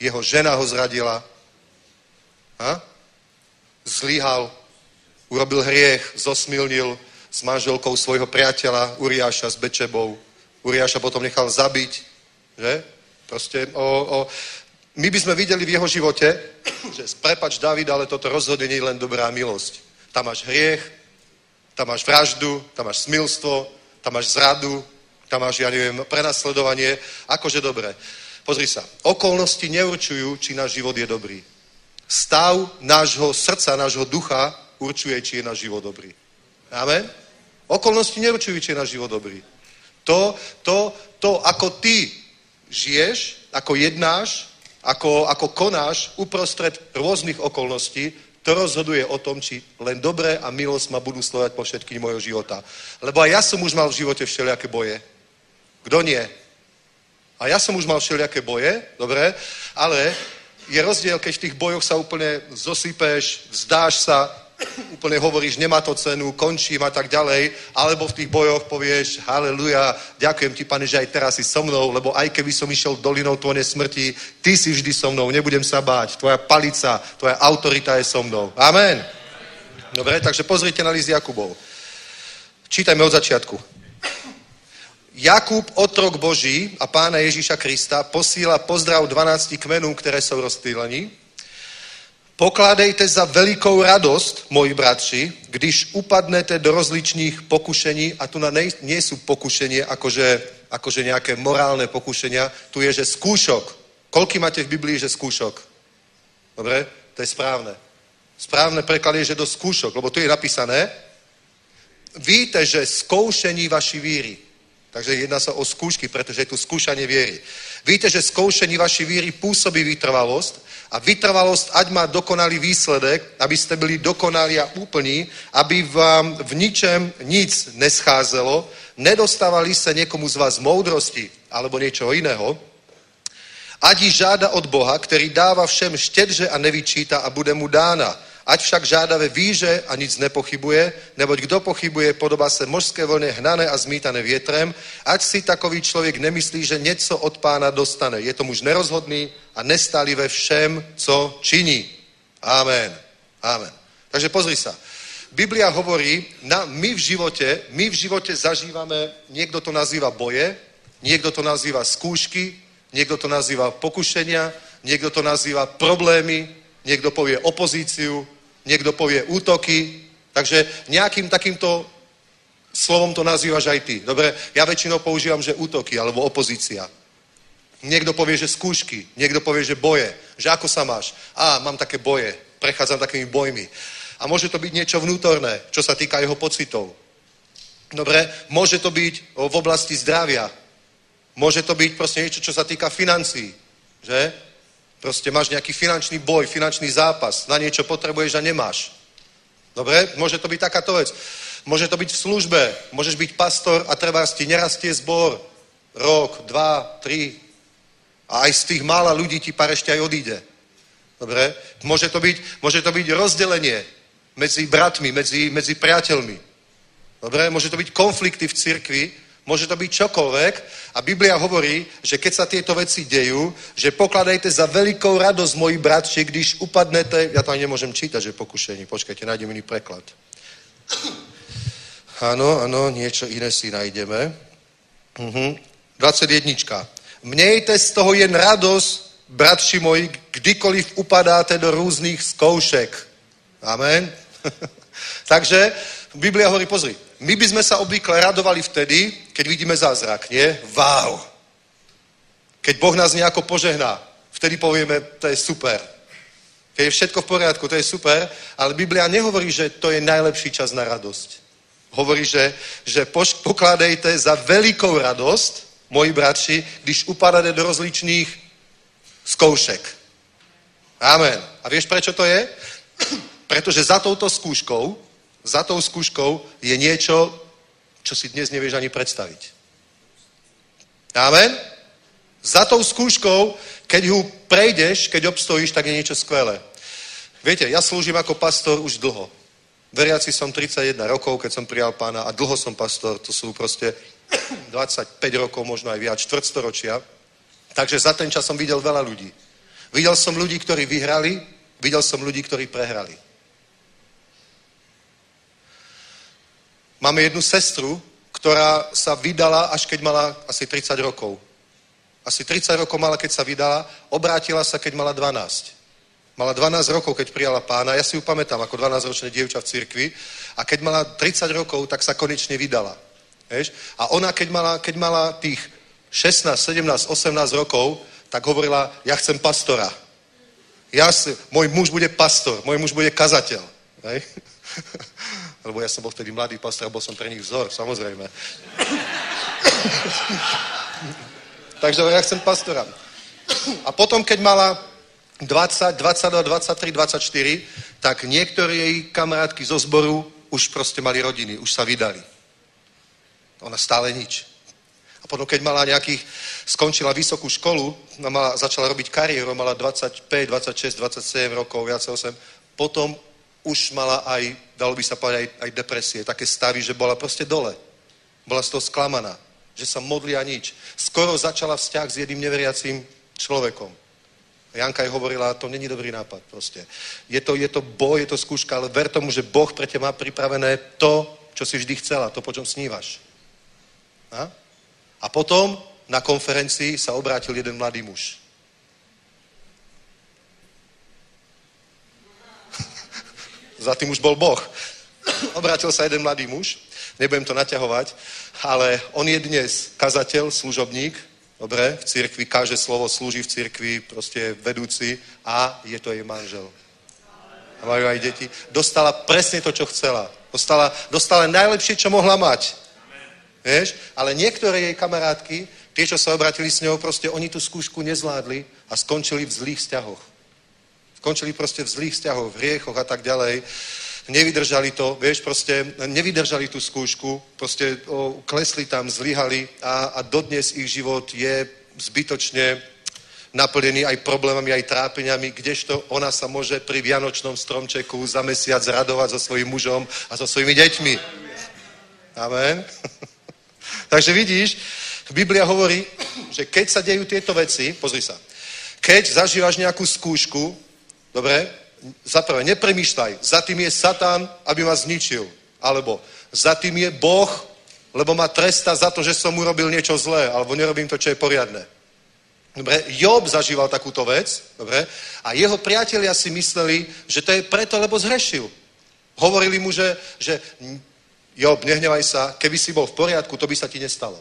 jeho žena ho zradila, ha? zlíhal, urobil hriech, zosmilnil s manželkou svojho priateľa Uriáša s Bečebou. Uriáša potom nechal zabiť, že? Proste o, o, my by sme videli v jeho živote, (clears throat) že prepač David, ale toto rozhodne nie je len dobrá milosť. Tam máš hriech, tam máš vraždu, tam máš smilstvo, tam máš zradu, tam máš, ja neviem, prenasledovanie. Akože dobre. Pozri sa. Okolnosti neurčujú, či náš život je dobrý. Stav nášho srdca, nášho ducha určuje, či je náš život dobrý. Amen? Okolnosti neurčujú, či je náš život dobrý. To, to, to, ako ty žiješ, ako jednáš, ako, ako konáš uprostred rôznych okolností, to rozhoduje o tom, či len dobré a milosť ma budú sledovať po všetkých mojho života. Lebo aj ja som už mal v živote všelijaké boje. Kto nie? A ja som už mal všelijaké boje, dobre, ale je rozdiel, keď v tých bojoch sa úplne zosypeš, vzdáš sa, (coughs) úplne hovoríš, nemá to cenu, končím a tak ďalej, alebo v tých bojoch povieš, haleluja, ďakujem ti, pane, že aj teraz si so mnou, lebo aj keby som išiel dolinou tvoje smrti, ty si vždy so mnou, nebudem sa báť, tvoja palica, tvoja autorita je so mnou. Amen. Dobre, takže pozrite na list Jakubov. Čítajme od začiatku. Jakub, otrok Boží a pána Ježíša Krista, posíla pozdrav 12 kmenům, které jsou rozptýlení Pokládejte za velikou radost, moji bratři, když upadnete do rozličných pokušení, a tu na nej, nie sú pokušenie akože, akože nejaké morálne pokušenia, tu je, že skúšok. Koľky máte v Biblii, že skúšok? Dobre? To je správne. Správne preklad je, že do skúšok, lebo tu je napísané, víte, že zkoušení vaší víry. Takže jedná sa o skúšky, pretože je tu skúšanie viery. Víte, že skúšení vaší víry pôsobí vytrvalosť a vytrvalosť ať má dokonalý výsledek, aby ste byli dokonalí a úplní, aby vám v ničem nic nescházelo, nedostávali sa niekomu z vás moudrosti alebo niečo iného, ať ji žáda od Boha, který dává všem štědře a nevyčíta a bude mu dána. Ať však žádá ve víře a nic nepochybuje, neboť kdo pochybuje, podobá se mořské vlně hnané a zmítané větrem, ať si takový člověk nemyslí, že něco od pána dostane. Je to muž nerozhodný a nestálý ve všem, co činí. Amen. Amen. Takže pozri sa. Biblia hovorí, na, my v živote, my v živote zažívame, niekto to nazýva boje, niekto to nazýva skúšky, niekto to nazýva pokušenia, niekto to nazýva problémy, niekto povie opozíciu, niekto povie útoky, takže nejakým takýmto slovom to nazývaš aj ty. Dobre, ja väčšinou používam, že útoky alebo opozícia. Niekto povie, že skúšky, niekto povie, že boje, že ako sa máš. A, mám také boje, prechádzam takými bojmi. A môže to byť niečo vnútorné, čo sa týka jeho pocitov. Dobre, môže to byť v oblasti zdravia. Môže to byť proste niečo, čo sa týka financií. Že? Proste máš nejaký finančný boj, finančný zápas, na niečo potrebuješ a nemáš. Dobre? Môže to byť takáto vec. Môže to byť v službe. Môžeš byť pastor a treba ti nerastie zbor. Rok, dva, tri. A aj z tých mála ľudí ti pár ešte aj odíde. Dobre? Môže to byť, môže to byť rozdelenie medzi bratmi, medzi, medzi priateľmi. Dobre? Môže to byť konflikty v cirkvi, Môže to byť čokoľvek a Biblia hovorí, že keď sa tieto veci dejú, že pokladajte za veľkou radosť, moji bratši, když upadnete, ja to ani nemôžem čítať, že pokušení, počkajte, nájdem iný preklad. Áno, áno, niečo iné si nájdeme. Uh-huh. 21. Mějte z toho jen radost, bratši moji, kdykoliv upadáte do různých zkoušek. Amen. (laughs) Takže Biblia hovorí, pozri, my by sme sa obvykle radovali vtedy, keď vidíme zázrak, nie? Wow! Keď Boh nás nejako požehná, vtedy povieme, to je super. Keď je všetko v poriadku, to je super, ale Biblia nehovorí, že to je najlepší čas na radosť. Hovorí, že, že pokládejte za veľkou radosť, moji bratři, když upadáte do rozličných zkoušek. Amen. A vieš, prečo to je? (clears throat) Pretože za touto skúškou za tou skúškou je niečo, čo si dnes nevieš ani predstaviť. Amen? Za tou skúškou, keď ju prejdeš, keď obstojíš, tak je niečo skvelé. Viete, ja slúžim ako pastor už dlho. Veriaci som 31 rokov, keď som prijal pána a dlho som pastor, to sú proste (coughs) 25 rokov, možno aj viac, čtvrtstoročia. Takže za ten čas som videl veľa ľudí. Videl som ľudí, ktorí vyhrali, videl som ľudí, ktorí prehrali. Máme jednu sestru, ktorá sa vydala, až keď mala asi 30 rokov. Asi 30 rokov mala, keď sa vydala, obrátila sa, keď mala 12. Mala 12 rokov, keď prijala pána, ja si ju pamätám ako 12-ročné dievča v cirkvi a keď mala 30 rokov, tak sa konečne vydala. Vieš? A ona, keď mala, keď mala tých 16, 17, 18 rokov, tak hovorila, ja chcem pastora. Ja si, môj muž bude pastor, môj muž bude kazateľ. Hej? (laughs) lebo ja som bol vtedy mladý pastor a bol som pre nich vzor, samozrejme. (laughs) Takže ja chcem pastora. A potom, keď mala 20, 22, 23, 24, tak niektorí jej kamarátky zo zboru už proste mali rodiny, už sa vydali. Ona stále nič. A potom, keď mala nejakých, skončila vysokú školu, mala, začala robiť kariéru, mala 25, 26, 27 rokov, viac 8, potom už mala aj, dalo by sa povedať, aj, aj depresie, také stavy, že bola proste dole. Bola z toho sklamaná, že sa modli a nič. Skoro začala vzťah s jedným neveriacím človekom. Janka jej hovorila, to není dobrý nápad proste. Je to, je to boj, je to skúška, ale ver tomu, že Boh pre teba má pripravené to, čo si vždy chcela, to, po čom snívaš. A? a potom na konferencii sa obrátil jeden mladý muž. Za tým už bol Boh. Obrátil sa jeden mladý muž, nebudem to naťahovať, ale on je dnes kazateľ, služobník, dobre, v cirkvi, káže slovo, slúži v cirkvi, proste vedúci a je to jej manžel. A majú aj deti. Dostala presne to, čo chcela. Dostala, dostala najlepšie, čo mohla mať. Vieš? Ale niektoré jej kamarátky, tie, čo sa obratili s ňou, proste oni tú skúšku nezvládli a skončili v zlých vzťahoch. Skončili proste v zlých vzťahoch, v hriechoch a tak ďalej. Nevydržali to, vieš, proste nevydržali tú skúšku, proste o, klesli tam, zlyhali a, a dodnes ich život je zbytočne naplnený aj problémami, aj trápeniami, kdežto ona sa môže pri Vianočnom stromčeku za mesiac radovať so svojím mužom a so svojimi deťmi. Amen. (laughs) Takže vidíš, Biblia hovorí, že keď sa dejú tieto veci, pozri sa, keď zažívaš nejakú skúšku, dobre, za prvé, nepremýšľaj, za tým je Satan, aby ma zničil. Alebo za tým je Boh, lebo ma tresta za to, že som urobil niečo zlé, alebo nerobím to, čo je poriadne. Dobre, Job zažíval takúto vec, dobre, a jeho priatelia si mysleli, že to je preto, lebo zhrešil. Hovorili mu, že, že Job, nehnevaj sa, keby si bol v poriadku, to by sa ti nestalo.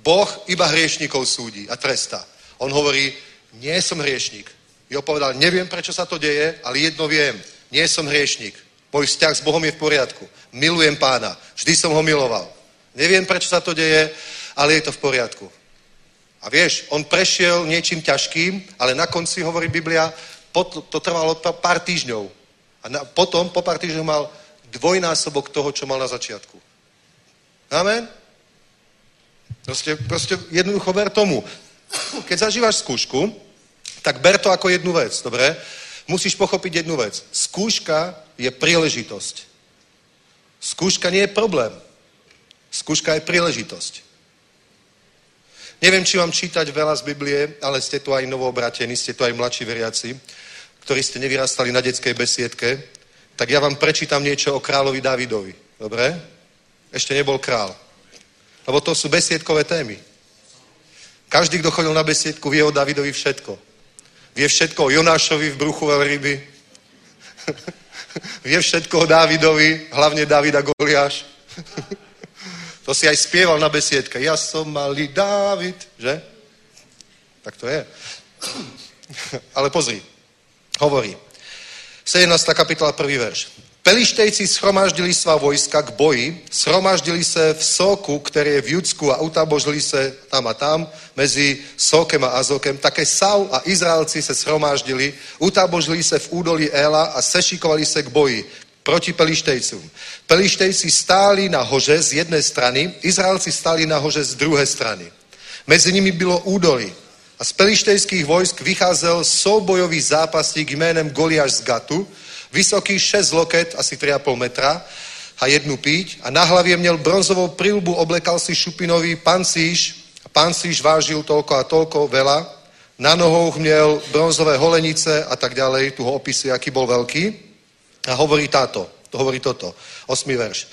Boh iba hriešnikov súdi a trestá. On hovorí, nie som hriešnik. Job povedal, neviem, prečo sa to deje, ale jedno viem, nie som hriešnik. Môj vzťah s Bohom je v poriadku. Milujem pána. Vždy som ho miloval. Neviem, prečo sa to deje, ale je to v poriadku. A vieš, on prešiel niečím ťažkým, ale na konci, hovorí Biblia, to trvalo pár týždňov. A potom, po pár týždňoch mal dvojnásobok toho, čo mal na začiatku. Amen? Proste, proste jednoducho ver tomu. Keď zažívaš skúšku, tak ber to ako jednu vec, dobre? Musíš pochopiť jednu vec. Skúška je príležitosť. Skúška nie je problém. Skúška je príležitosť. Neviem, či vám čítať veľa z Biblie, ale ste tu aj novoobratení, ste tu aj mladší veriaci, ktorí ste nevyrastali na detskej besiedke, tak ja vám prečítam niečo o kráľovi Davidovi. Dobre? Ešte nebol král. Lebo to sú besiedkové témy. Každý, kto chodil na besiedku, vie o Davidovi všetko. Vie všetko o Jonášovi v bruchu veľryby. (laughs) vie všetko o Dávidovi, hlavne Davida Goliáš. (laughs) to si aj spieval na besiedke. Ja som malý Dávid, že? Tak to je. (clears throat) Ale pozri, hovorí. 17. kapitola, prvý verš. Pelištejci schromáždili svá vojska k boji, schromáždili se v Soku, které je v Judsku a utabožili se tam a tam mezi Sokem a Azokem. Také Saul a Izraelci se schromáždili, utabožili se v údolí Éla a sešikovali se k boji proti Pelištejcům. Pelištejci stáli na hoře z jedné strany, Izraelci stáli na hoře z druhé strany. Mezi nimi bylo údolí. A z pelištejských vojsk vycházel soubojový zápasník jménem Goliáš z Gatu, vysoký 6 loket, asi 3,5 metra a jednu píť a na hlavě měl bronzovou prilbu, oblekal si šupinový pancíž a pancíž vážil toľko a toľko veľa. Na nohou měl bronzové holenice a tak ďalej, tu ho opisuje, aký bol veľký. A hovorí táto, to hovorí toto, osmý verš.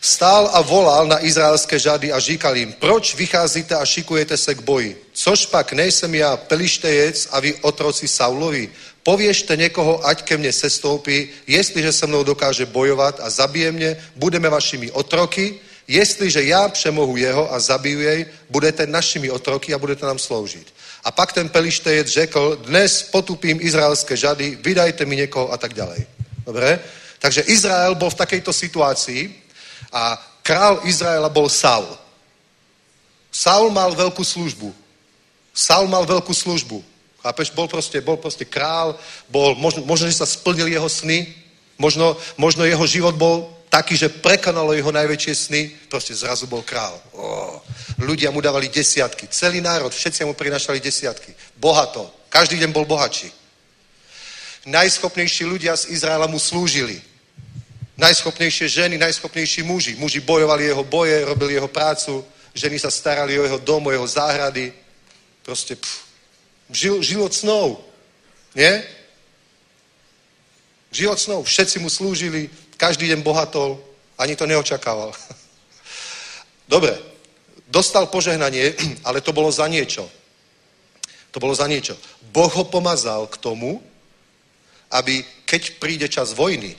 Stál a volal na izraelské žady a říkal jim, proč vycházíte a šikujete se k boji? Což pak nejsem já pelištejec a vy otroci Saulovi? Pověžte někoho, ať ke mně sestoupí, jestliže se mnou dokáže bojovat a zabije mě, budeme vašimi otroky, jestliže já přemohu jeho a zabiju jej, budete našimi otroky a budete nám sloužit. A pak ten pelištejec řekl, dnes potupím izraelské žady, vydajte mi někoho a tak ďalej. Dobre? Takže Izrael bol v takejto situácii a král Izraela bol Saul. Saul mal veľkú službu. Saul mal veľkú službu. Chápeš? Bol proste, bol proste král, bol, možno, možno, že sa splnili jeho sny, možno, možno jeho život bol taký, že prekonalo jeho najväčšie sny, proste zrazu bol král. Oh. Ľudia mu dávali desiatky, celý národ, všetci mu prinašali desiatky. Bohato, každý deň bol bohatší. Najschopnejší ľudia z Izraela mu slúžili. Najschopnejšie ženy, najschopnejší muži. Muži bojovali jeho boje, robili jeho prácu, ženy sa starali o jeho dom, o jeho záhrady. Proste pff, Žil, život snov. Nie? Život snov. Všetci mu slúžili, každý deň bohatol, ani to neočakával. (laughs) Dobre, dostal požehnanie, (clears throat) ale to bolo za niečo. To bolo za niečo. Boh ho pomazal k tomu, aby keď príde čas vojny,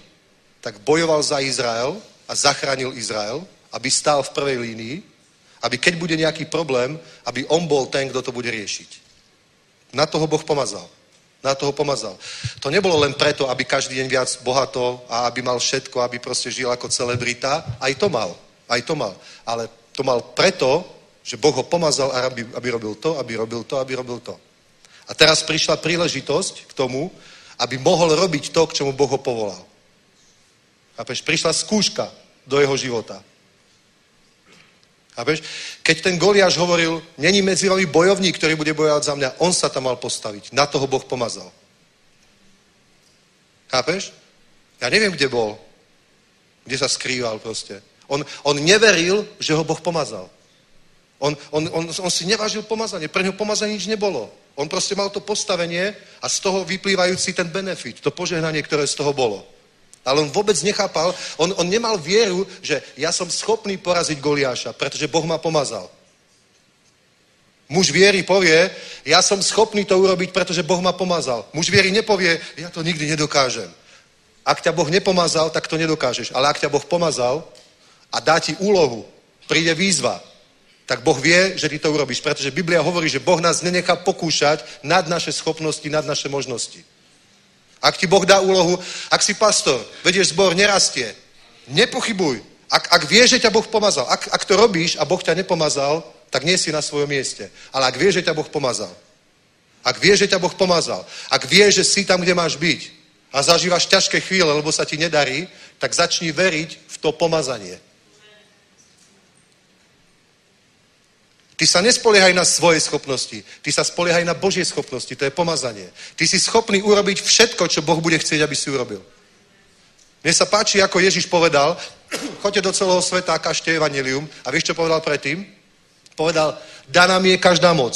tak bojoval za Izrael a zachránil Izrael, aby stál v prvej línii, aby keď bude nejaký problém, aby on bol ten, kto to bude riešiť. Na toho Boh pomazal. Na toho pomazal. To nebolo len preto, aby každý deň viac bohato a aby mal všetko, aby proste žil ako celebrita. Aj to mal. Aj to mal. Ale To mal preto, že Boh ho pomazal, aby, aby robil to, aby robil to, aby robil to. A teraz prišla príležitosť k tomu, aby mohol robiť to, k čomu Boh ho povolal. Chápeš? Prišla skúška do jeho života. Chápeš? Keď ten Goliáš hovoril, není medzi vami bojovník, ktorý bude bojovať za mňa, on sa tam mal postaviť. Na toho Boh pomazal. Chápeš? Ja neviem, kde bol. Kde sa skrýval proste. On, on neveril, že ho Boh pomazal. On, on, on, on si nevážil pomazanie. Pre neho pomazanie nič nebolo. On proste mal to postavenie a z toho vyplývajúci ten benefit, to požehnanie, ktoré z toho bolo. Ale on vôbec nechápal, on, on nemal vieru, že ja som schopný poraziť Goliáša, pretože Boh ma pomazal. Muž viery povie, ja som schopný to urobiť, pretože Boh ma pomazal. Muž viery nepovie, ja to nikdy nedokážem. Ak ťa Boh nepomazal, tak to nedokážeš. Ale ak ťa Boh pomazal a dá ti úlohu, príde výzva, tak Boh vie, že ty to urobíš. Pretože Biblia hovorí, že Boh nás nenechá pokúšať nad naše schopnosti, nad naše možnosti. Ak ti Boh dá úlohu, ak si pastor, vedieš zbor, nerastie, nepochybuj. Ak, ak vieš, že ťa Boh pomazal, ak, ak to robíš a Boh ťa nepomazal, tak nie si na svojom mieste. Ale ak vieš, že ťa Boh pomazal, ak vieš, že ťa Boh pomazal, ak vieš, že si tam, kde máš byť a zažívaš ťažké chvíle, lebo sa ti nedarí, tak začni veriť v to pomazanie. Ty sa nespoliehaj na svoje schopnosti. Ty sa spoliehaj na Božie schopnosti. To je pomazanie. Ty si schopný urobiť všetko, čo Boh bude chcieť, aby si urobil. Mne sa páči, ako Ježiš povedal, (clears throat) choďte do celého sveta a kažte evanilium. A vieš, čo povedal predtým? Povedal, daná mi je každá moc.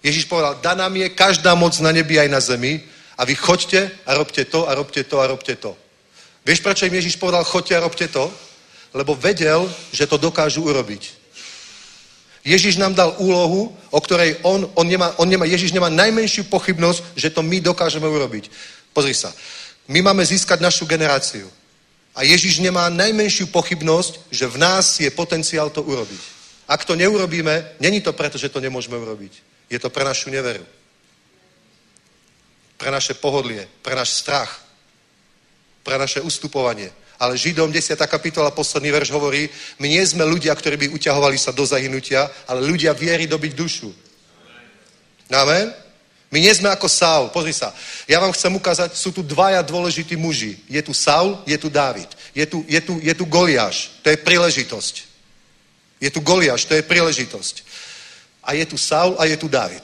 Ježiš povedal, daná mi je každá moc na nebi aj na zemi a vy choďte a robte to a robte to a robte to. Vieš, prečo im Ježiš povedal, choďte a robte to? Lebo vedel, že to dokážu urobiť. Ježiš nám dal úlohu, o ktorej on, on, nemá, on nemá, Ježiš nemá najmenšiu pochybnosť, že to my dokážeme urobiť. Pozri sa. My máme získať našu generáciu. A Ježiš nemá najmenšiu pochybnosť, že v nás je potenciál to urobiť. Ak to neurobíme, není to preto, že to nemôžeme urobiť. Je to pre našu neveru. Pre naše pohodlie, pre náš strach, pre naše ustupovanie. Ale Židom 10. kapitola, posledný verš hovorí, my nie sme ľudia, ktorí by uťahovali sa do zahynutia, ale ľudia viery dobiť dušu. Amen? My nie sme ako Saul. Pozri sa. Ja vám chcem ukázať, sú tu dvaja dôležití muži. Je tu Saul, je tu Dávid. Je tu, je tu, je tu Goliáš. To je príležitosť. Je tu Goliáš, to je príležitosť. A je tu Saul a je tu Dávid.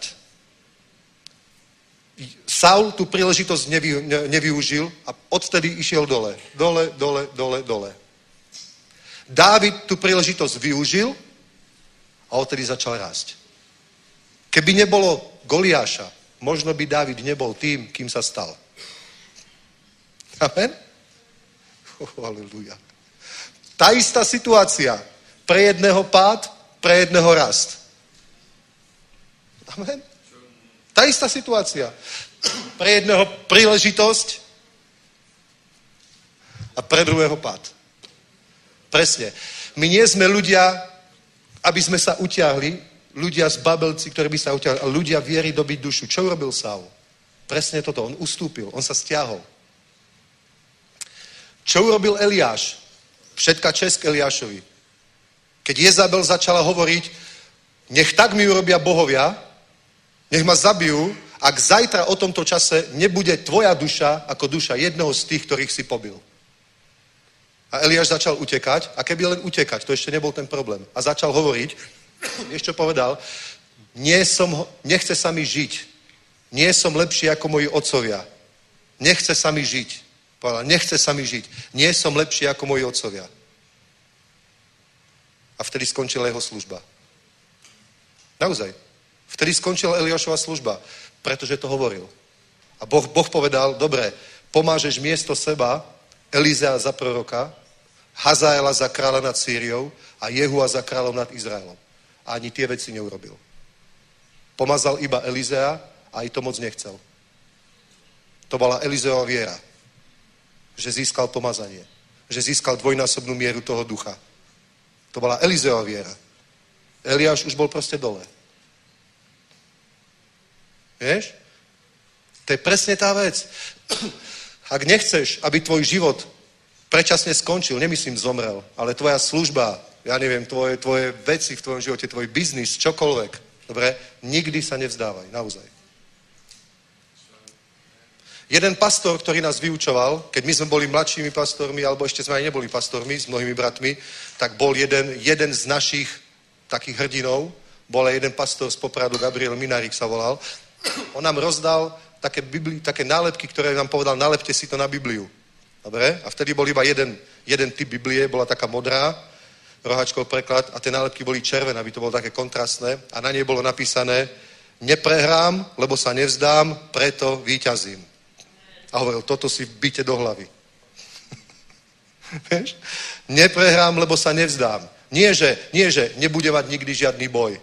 Saul tú príležitosť nevy, ne, nevyužil a odtedy išiel dole. Dole, dole, dole, dole. Dávid tú príležitosť využil a odtedy začal rásť. Keby nebolo Goliáša, možno by Dávid nebol tým, kým sa stal. Amen? Oh. Tá istá situácia. Pre jedného pád, pre jedného rast. Amen? Tá istá situácia. Pre jedného príležitosť a pre druhého pád. Presne. My nie sme ľudia, aby sme sa utiahli, ľudia z Babelci, ktorí by sa utiahli, ale ľudia viery dobiť dušu. Čo urobil Saul? Presne toto. On ustúpil, on sa stiahol. Čo urobil Eliáš? Všetka česk Eliášovi. Keď Jezabel začala hovoriť, nech tak mi urobia bohovia, nech ma zabijú, ak zajtra o tomto čase nebude tvoja duša ako duša jednoho z tých, ktorých si pobil. A Eliáš začal utekať a keby len utekať, to ešte nebol ten problém. A začal hovoriť, vieš povedal? Nie som, nechce sa mi žiť. Nie som lepší ako moji otcovia. Nechce sa mi žiť. Povedal, nechce sa mi žiť. Nie som lepší ako moji otcovia. A vtedy skončila jeho služba. Naozaj. Vtedy skončila Eliášova služba, pretože to hovoril. A boh, boh povedal, dobre, pomážeš miesto seba Elizea za proroka, Hazaela za kráľa nad Sýriou a Jehua za kráľom nad Izraelom. A ani tie veci neurobil. Pomazal iba Elizea a aj to moc nechcel. To bola Elizeova viera. Že získal pomazanie. Že získal dvojnásobnú mieru toho ducha. To bola Elizeova viera. Eliáš už bol proste dole. Vieš? To je presne tá vec. (clears throat) Ak nechceš, aby tvoj život predčasne skončil, nemyslím zomrel, ale tvoja služba ja neviem, tvoje, tvoje veci v tvojom živote, tvoj biznis, čokoľvek. Dobre? Nikdy sa nevzdávaj, naozaj. Jeden pastor, ktorý nás vyučoval, keď my sme boli mladšími pastormi, alebo ešte sme aj neboli pastormi s mnohými bratmi, tak bol jeden, jeden z našich takých hrdinov, bol aj jeden pastor z Popradu, Gabriel Minarik sa volal. On nám rozdal také, Bibli, také nálepky, ktoré nám povedal, nalepte si to na Bibliu. Dobre? A vtedy bol iba jeden, jeden typ Biblie, bola taká modrá, rohačkov preklad a tie nálepky boli červené, aby to bolo také kontrastné a na nej bolo napísané neprehrám, lebo sa nevzdám, preto výťazím. A hovoril, toto si byte do hlavy. (laughs) Vieš? Neprehrám, lebo sa nevzdám. Nie že, nie, že nebude mať nikdy žiadny boj.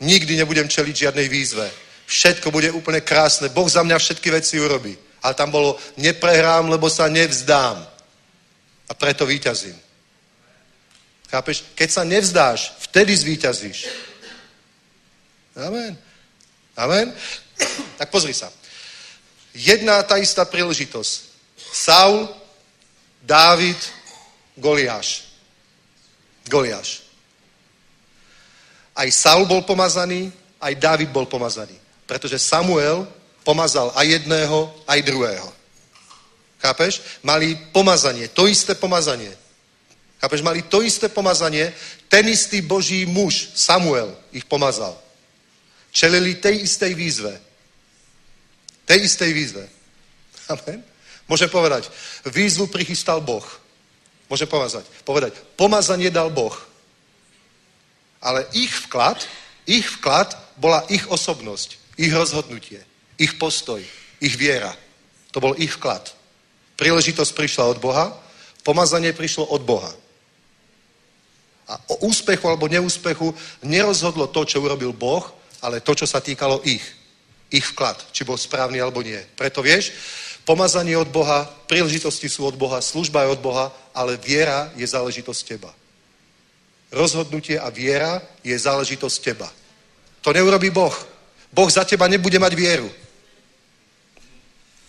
Nikdy nebudem čeliť žiadnej výzve. Všetko bude úplne krásne. Boh za mňa všetky veci urobí. Ale tam bolo, neprehrám, lebo sa nevzdám. A preto výťazím. Chápeš? Keď sa nevzdáš, vtedy zvíťazíš. Amen. Amen. (clears throat) Tak pozri sa. Jedna tá istá príležitosť. Saul, Dávid, Goliáš. Goliáš. Aj Saul bol pomazaný, aj Dávid bol pomazaný. Pretože Samuel pomazal aj jedného, aj druhého. Chápeš? Mali pomazanie, to isté pomazanie. Chápeš? Mali to isté pomazanie, ten istý boží muž, Samuel, ich pomazal. Čelili tej istej výzve. Tej istej výzve. Amen? Môže povedať, výzvu prichystal Boh. Môže povedať, povedať, pomazanie dal Boh. Ale ich vklad, ich vklad bola ich osobnosť, ich rozhodnutie, ich postoj, ich viera. To bol ich vklad. Príležitosť prišla od Boha, pomazanie prišlo od Boha. A o úspechu alebo neúspechu nerozhodlo to, čo urobil Boh, ale to, čo sa týkalo ich. Ich vklad, či bol správny alebo nie. Preto vieš, pomazanie od Boha, príležitosti sú od Boha, služba je od Boha, ale viera je záležitosť teba. Rozhodnutie a viera je záležitosť teba. To neurobí Boh. Boh za teba nebude mať vieru.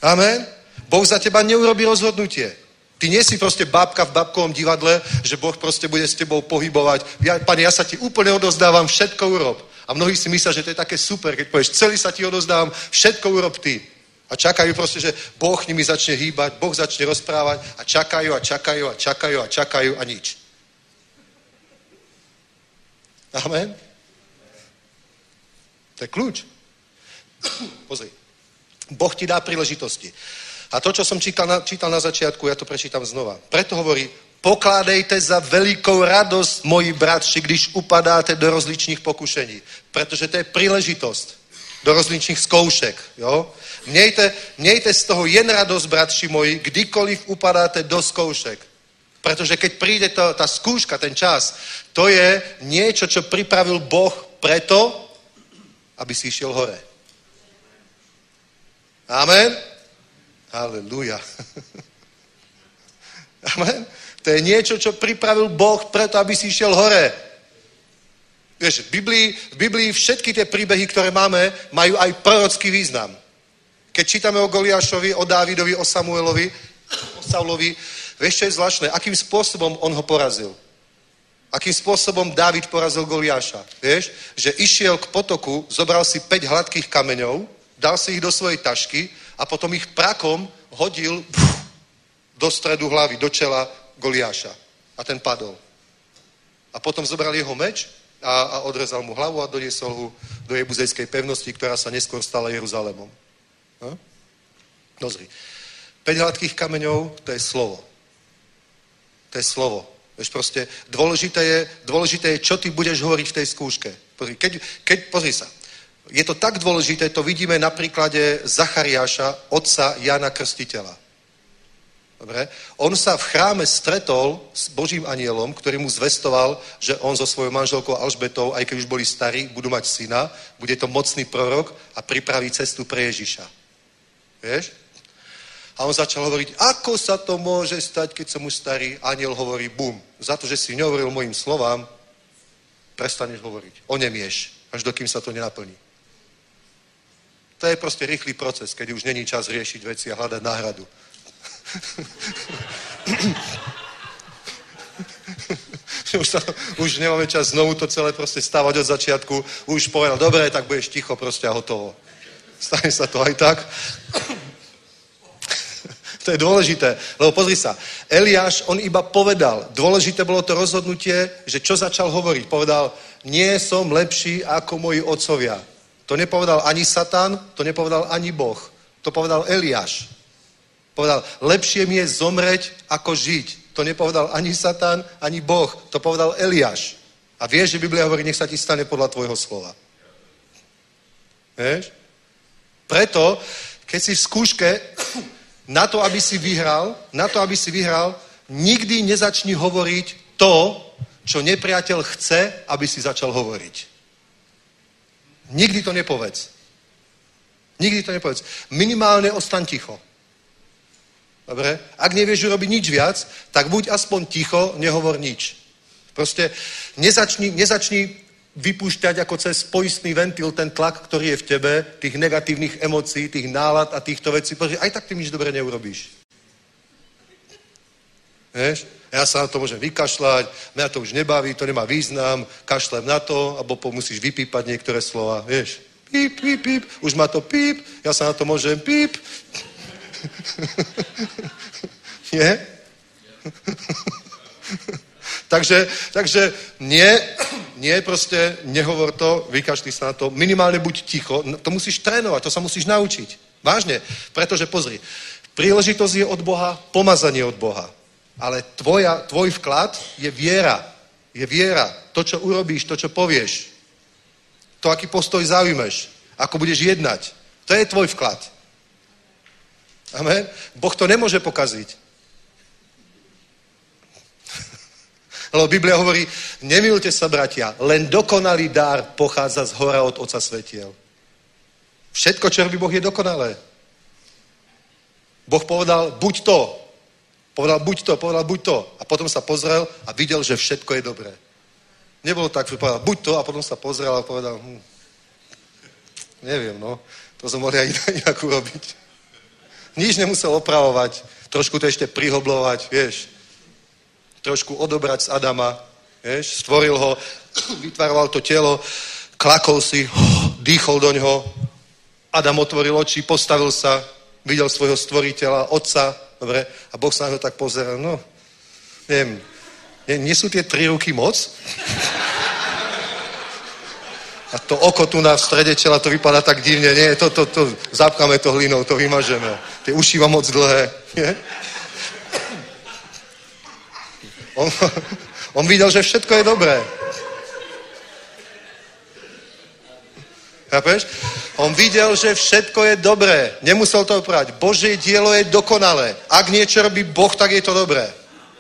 Amen? Boh za teba neurobí rozhodnutie. Ty nie si proste bábka v babkovom divadle, že Boh proste bude s tebou pohybovať. Ja, pane, ja sa ti úplne odozdávam, všetko urob. A mnohí si myslia, že to je také super, keď povieš, celý sa ti odozdávam, všetko urob ty. A čakajú proste, že Boh nimi začne hýbať, Boh začne rozprávať a čakajú a čakajú a čakajú a čakajú a nič. Amen? To je kľúč. (coughs) Pozri. Boh ti dá príležitosti. A to, čo som čítal na, čítal na začiatku, ja to prečítam znova. Preto hovorí, pokladejte za velikou radosť, moji bratři, když upadáte do rozličných pokušení. Pretože to je príležitosť do rozličných zkoušek. Jo? Mějte, mějte z toho jen radosť, bratři moji, kdykoliv upadáte do zkoušek. Pretože keď príde to, tá skúška, ten čas, to je niečo, čo pripravil Boh preto, aby si išiel hore. Amen? Halleluja. (laughs) Amen? To je niečo, čo pripravil Boh preto, aby si išiel hore. Vieš, v Biblii, v Biblii všetky tie príbehy, ktoré máme, majú aj prorocký význam. Keď čítame o Goliášovi, o Dávidovi, o Samuelovi, o Saulovi, vieš, čo je zvláštne? Akým spôsobom on ho porazil? Akým spôsobom Dávid porazil Goliáša? Vieš, že išiel k potoku, zobral si 5 hladkých kameňov, dal si ich do svojej tašky a potom ich prakom hodil do stredu hlavy, do čela Goliáša. A ten padol. A potom zobral jeho meč a, a odrezal mu hlavu a doniesol ho do jebuzejskej pevnosti, ktorá sa neskôr stala Jeruzalémom. No? Dozri. 5 hladkých kameňov, to je slovo. To je slovo. Vieš, proste dôležité je, dôležité je, čo ty budeš hovoriť v tej skúške. Keď, keď, pozri sa. Je to tak dôležité, to vidíme na príklade Zachariáša, otca Jana Krstiteľa. Dobre? On sa v chráme stretol s Božím anielom, ktorý mu zvestoval, že on so svojou manželkou Alžbetou, aj keď už boli starí, budú mať syna, bude to mocný prorok a pripraví cestu pre Ježiša. Vieš? A on začal hovoriť, ako sa to môže stať, keď som už starý. Aniel hovorí, bum, za to, že si nehovoril mojim slovám, prestaneš hovoriť. Onemieš, až dokým sa to nenaplní. To je proste rýchly proces, keď už není čas riešiť veci a hľadať náhradu. Už, sa, už nemáme čas znovu to celé proste stávať od začiatku. Už povedal, dobre, tak budeš ticho proste a hotovo. Stane sa to aj tak. To je dôležité, lebo pozri sa, Eliáš, on iba povedal, dôležité bolo to rozhodnutie, že čo začal hovoriť. Povedal, nie som lepší ako moji otcovia. To nepovedal ani Satan, to nepovedal ani Boh. To povedal Eliáš. Povedal, lepšie mi je zomreť, ako žiť. To nepovedal ani Satan, ani Boh. To povedal Eliáš. A vieš, že Biblia hovorí, nech sa ti stane podľa tvojho slova. Vieš? Preto, keď si v skúške, (clears throat) na to, aby si vyhral, na to, aby si vyhral, nikdy nezačni hovoriť to, čo nepriateľ chce, aby si začal hovoriť. Nikdy to nepovedz. Nikdy to nepovedz. Minimálne ostaň ticho. Dobre? Ak nevieš urobiť nič viac, tak buď aspoň ticho, nehovor nič. Proste nezačni, nezačni vypúšťať ako cez poistný ventil ten tlak, ktorý je v tebe, tých negatívnych emócií, tých nálad a týchto vecí, pretože aj tak ty nič dobre neurobíš. Vieš? Ja sa na to môžem vykašľať, mňa to už nebaví, to nemá význam, kašlem na to, alebo musíš vypípať niektoré slova, vieš. Píp, píp, píp, už má to píp, ja sa na to môžem píp. (laughs) Nie? (laughs) takže, takže nie, nie proste, nehovor to, vykašli sa na to, minimálne buď ticho, to musíš trénovať, to sa musíš naučiť. Vážne, pretože pozri, príležitosť je od Boha, pomazanie od Boha. Ale tvoja, tvoj vklad je viera. Je viera. To, čo urobíš, to, čo povieš. To, aký postoj zaujmeš. Ako budeš jednať. To je tvoj vklad. Amen. Boh to nemôže pokaziť. (laughs) Lebo Biblia hovorí, nemilte sa, bratia, len dokonalý dar pochádza z hora od Oca Svetiel. Všetko, čo robí Boh, je dokonalé. Boh povedal, buď to. Povedal, buď to, povedal, buď to. A potom sa pozrel a videl, že všetko je dobré. Nebolo tak, že povedal, buď to, a potom sa pozrel a povedal, hm, neviem, no, to som mohli aj (laughs) inak urobiť. Nič nemusel opravovať, trošku to ešte prihoblovať, vieš. Trošku odobrať z Adama, vieš, stvoril ho, (clears throat) vytvaroval to telo, klakol si, (gasps) dýchol do ňoho, Adam otvoril oči, postavil sa, videl svojho stvoriteľa, otca, dobre, a Boh sa na ho tak pozeral, no, neviem, nie, nie sú tie tri ruky moc? A to oko tu na strede čela, to vypadá tak divne. Nie, to, to, to, zapkáme to hlinou, to vymažeme. Tie uši mám moc dlhé. Nie? On, (laughs) on videl, že všetko je dobré. Chápeš? On videl, že všetko je dobré. Nemusel to opravať. Božie dielo je dokonalé. Ak niečo robí Boh, tak je to dobré.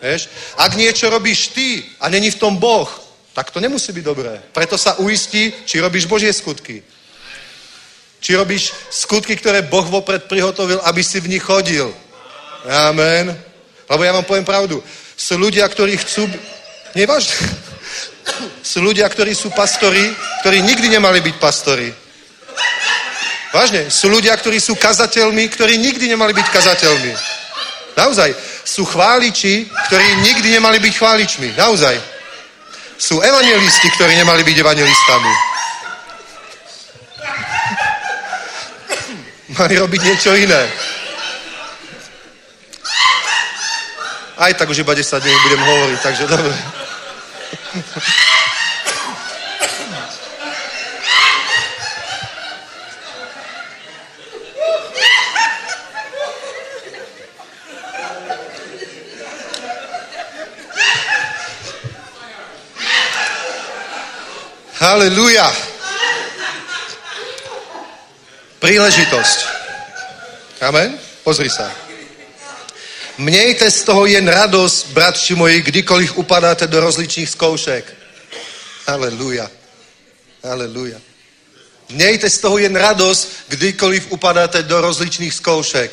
Vieš? Ak niečo robíš ty a není v tom Boh, tak to nemusí byť dobré. Preto sa uistí, či robíš Božie skutky. Či robíš skutky, ktoré Boh vopred prihotovil, aby si v nich chodil. Amen. Lebo ja vám poviem pravdu. Sú ľudia, ktorí chcú... Nevážne. (coughs) Sú ľudia, ktorí sú pastori, ktorí nikdy nemali byť pastori. Vážne. Sú ľudia, ktorí sú kazateľmi, ktorí nikdy nemali byť kazateľmi. Naozaj. Sú chváliči, ktorí nikdy nemali byť chváličmi. Naozaj sú evangelisti, ktorí nemali byť evangelistami. (laughs) Mali robiť niečo iné. Aj tak už iba 10 dní budem hovoriť, takže dobre. (laughs) Halelúja. Príležitosť. Amen? Pozri sa. Mějte z toho jen radosť, bratši moji, kdykoliv upadáte do rozličných zkoušek. Halelúja. Halelúja. Mějte z toho jen radosť, kdykoliv upadáte do rozličných zkoušek.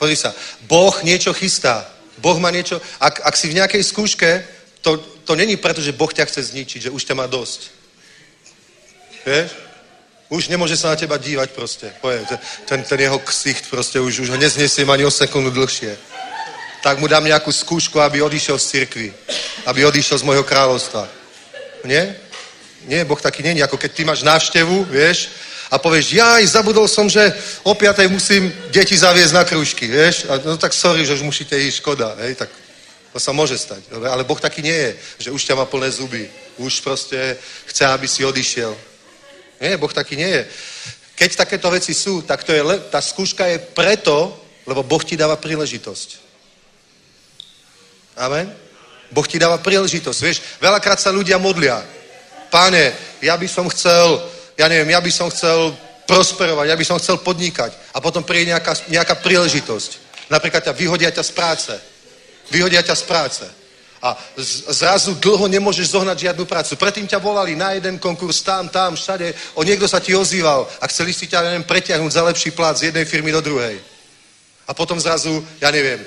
Pozri sa. Boh niečo chystá. Boh má niečo... Ak, ak si v nejakej skúške, to, to není preto, že Boh ťa chce zničiť, že už ťa má dosť. Vieš? Už nemôže sa na teba dívať proste. Povie, ten, ten jeho ksicht proste už, už ho neznesiem ani o sekundu dlhšie. Tak mu dám nejakú skúšku, aby odišiel z cirkvi. aby odišiel z môjho kráľovstva. Nie? Nie, Boh taký není, ako keď ty máš návštevu, vieš, a povieš, jaj, zabudol som, že o piatej musím deti zaviesť na krúžky, vieš, a no tak sorry, že už musíte ísť, škoda, hej, tak to sa môže stať. Ale Boh taký nie je, že už ťa má plné zuby, už proste chce, aby si odišiel. Nie, Boh taký nie je. Keď takéto veci sú, tak to je, tá skúška je preto, lebo Boh ti dáva príležitosť. Amen? Boh ti dáva príležitosť. Vieš, veľakrát sa ľudia modlia. Páne, ja by som chcel, ja neviem, ja by som chcel prosperovať, ja by som chcel podnikať. A potom príde nejaká, nejaká príležitosť. Napríklad ťa vyhodia ťa z práce. Vyhodia ťa z práce. A zrazu dlho nemôžeš zohnať žiadnu prácu. Predtým ťa volali na jeden konkurs, tam, tam, všade. O niekto sa ti ozýval a chceli si ťa, neviem, preťahnuť za lepší plat z jednej firmy do druhej. A potom zrazu, ja neviem,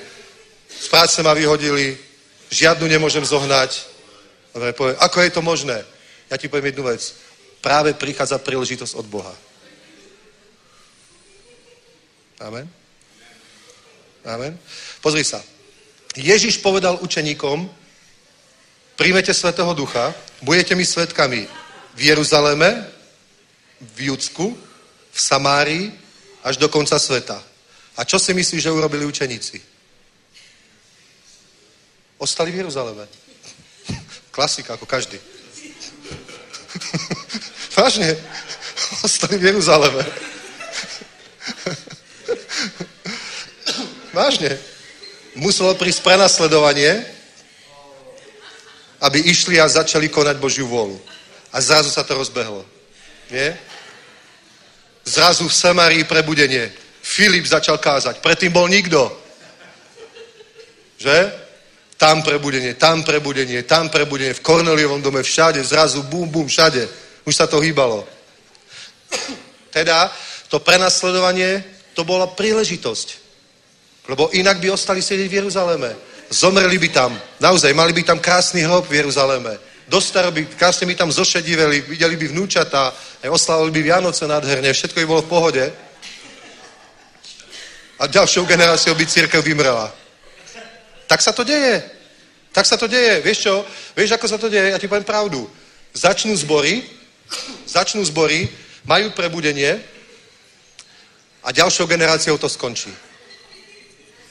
z práce ma vyhodili, žiadnu nemôžem zohnať. Dobre, poviem, ako je to možné? Ja ti poviem jednu vec. Práve prichádza príležitosť od Boha. Amen. Amen. Pozri sa. Ježiš povedal učeníkom, príjmete Svetého Ducha, budete mi svetkami v Jeruzaleme, v Judsku, v Samárii, až do konca sveta. A čo si myslíš, že urobili učeníci? Ostali v Jeruzaleme. (laughs) Klasika, ako každý. (laughs) Vážne. Ostali v Jeruzaleme. (laughs) Vážne. Muselo prísť prenasledovanie, aby išli a začali konať Božiu vôľu. A zrazu sa to rozbehlo. Nie? Zrazu v Samarii prebudenie. Filip začal kázať. Predtým bol nikto. Že? Tam prebudenie, tam prebudenie, tam prebudenie, v Korneliovom dome, všade, zrazu bum, bum, všade. Už sa to hýbalo. Teda to prenasledovanie, to bola príležitosť. Lebo inak by ostali sedieť v Jeruzaleme. Zomreli by tam. Naozaj, mali by tam krásny hrob v Jeruzaleme. Dostaro by, krásne by tam zošediveli, videli by vnúčata, aj oslavili by Vianoce nádherne, všetko by bolo v pohode. A ďalšou generáciou by církev vymrela. Tak sa to deje. Tak sa to deje. Vieš čo? Vieš, ako sa to deje? Ja ti poviem pravdu. Začnú zbory, začnú zbory, majú prebudenie a ďalšou generáciou to skončí.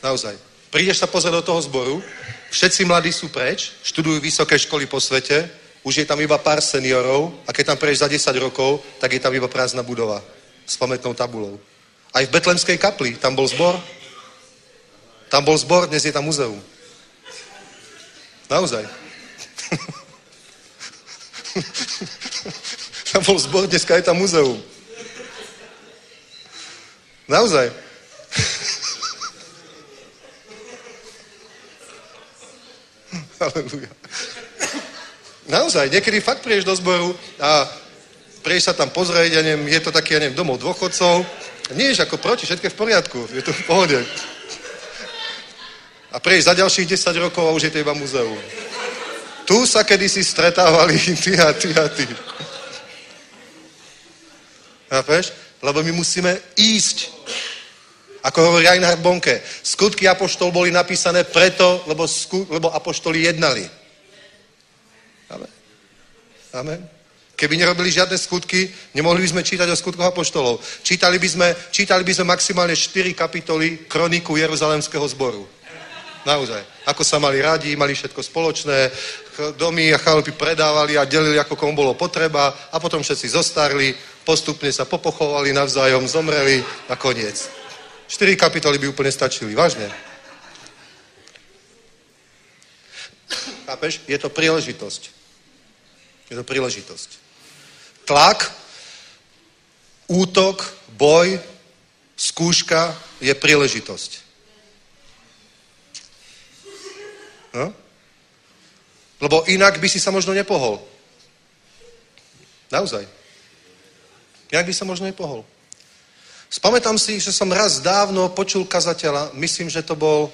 Naozaj. Prídeš sa pozrieť do toho zboru, všetci mladí sú preč, študujú vysoké školy po svete, už je tam iba pár seniorov a keď tam prejdeš za 10 rokov, tak je tam iba prázdna budova s pamätnou tabulou. Aj v Betlemskej kapli, tam bol zbor. Tam bol zbor, dnes je tam muzeum. Naozaj. (laughs) tam bol zbor, dneska je tam muzeum. Naozaj. Halleluja. Naozaj, niekedy fakt prídeš do zboru a prídeš sa tam pozrieť, ja neviem, je to taký, ja neviem, domov dôchodcov. Nie ako proti, všetko je v poriadku, je to v pohode. A prídeš za ďalších 10 rokov a už je to iba muzeum. Tu sa kedysi stretávali (laughs) ty a ty a ty. Chápeš? Lebo my musíme ísť. Ako hovorí Reinhard Bonke, skutky apoštol boli napísané preto, lebo, sku, lebo apoštoli jednali. Amen. Amen. Keby nerobili žiadne skutky, nemohli by sme čítať o skutkoch apoštolov. Čítali by sme, čítali by sme maximálne 4 kapitoly kroniku Jeruzalemského zboru. Naozaj. Ako sa mali radi, mali všetko spoločné, domy a chalupy predávali a delili, ako komu bolo potreba a potom všetci zostarli, postupne sa popochovali navzájom, zomreli a koniec. 4 kapitoly by úplne stačili, vážne. Chápeš? Je to príležitosť. Je to príležitosť. Tlak, útok, boj, skúška je príležitosť. No? Lebo inak by si sa možno nepohol. Naozaj. Inak by sa možno nepohol. Spamätám si, že som raz dávno počul kazateľa, myslím, že to bol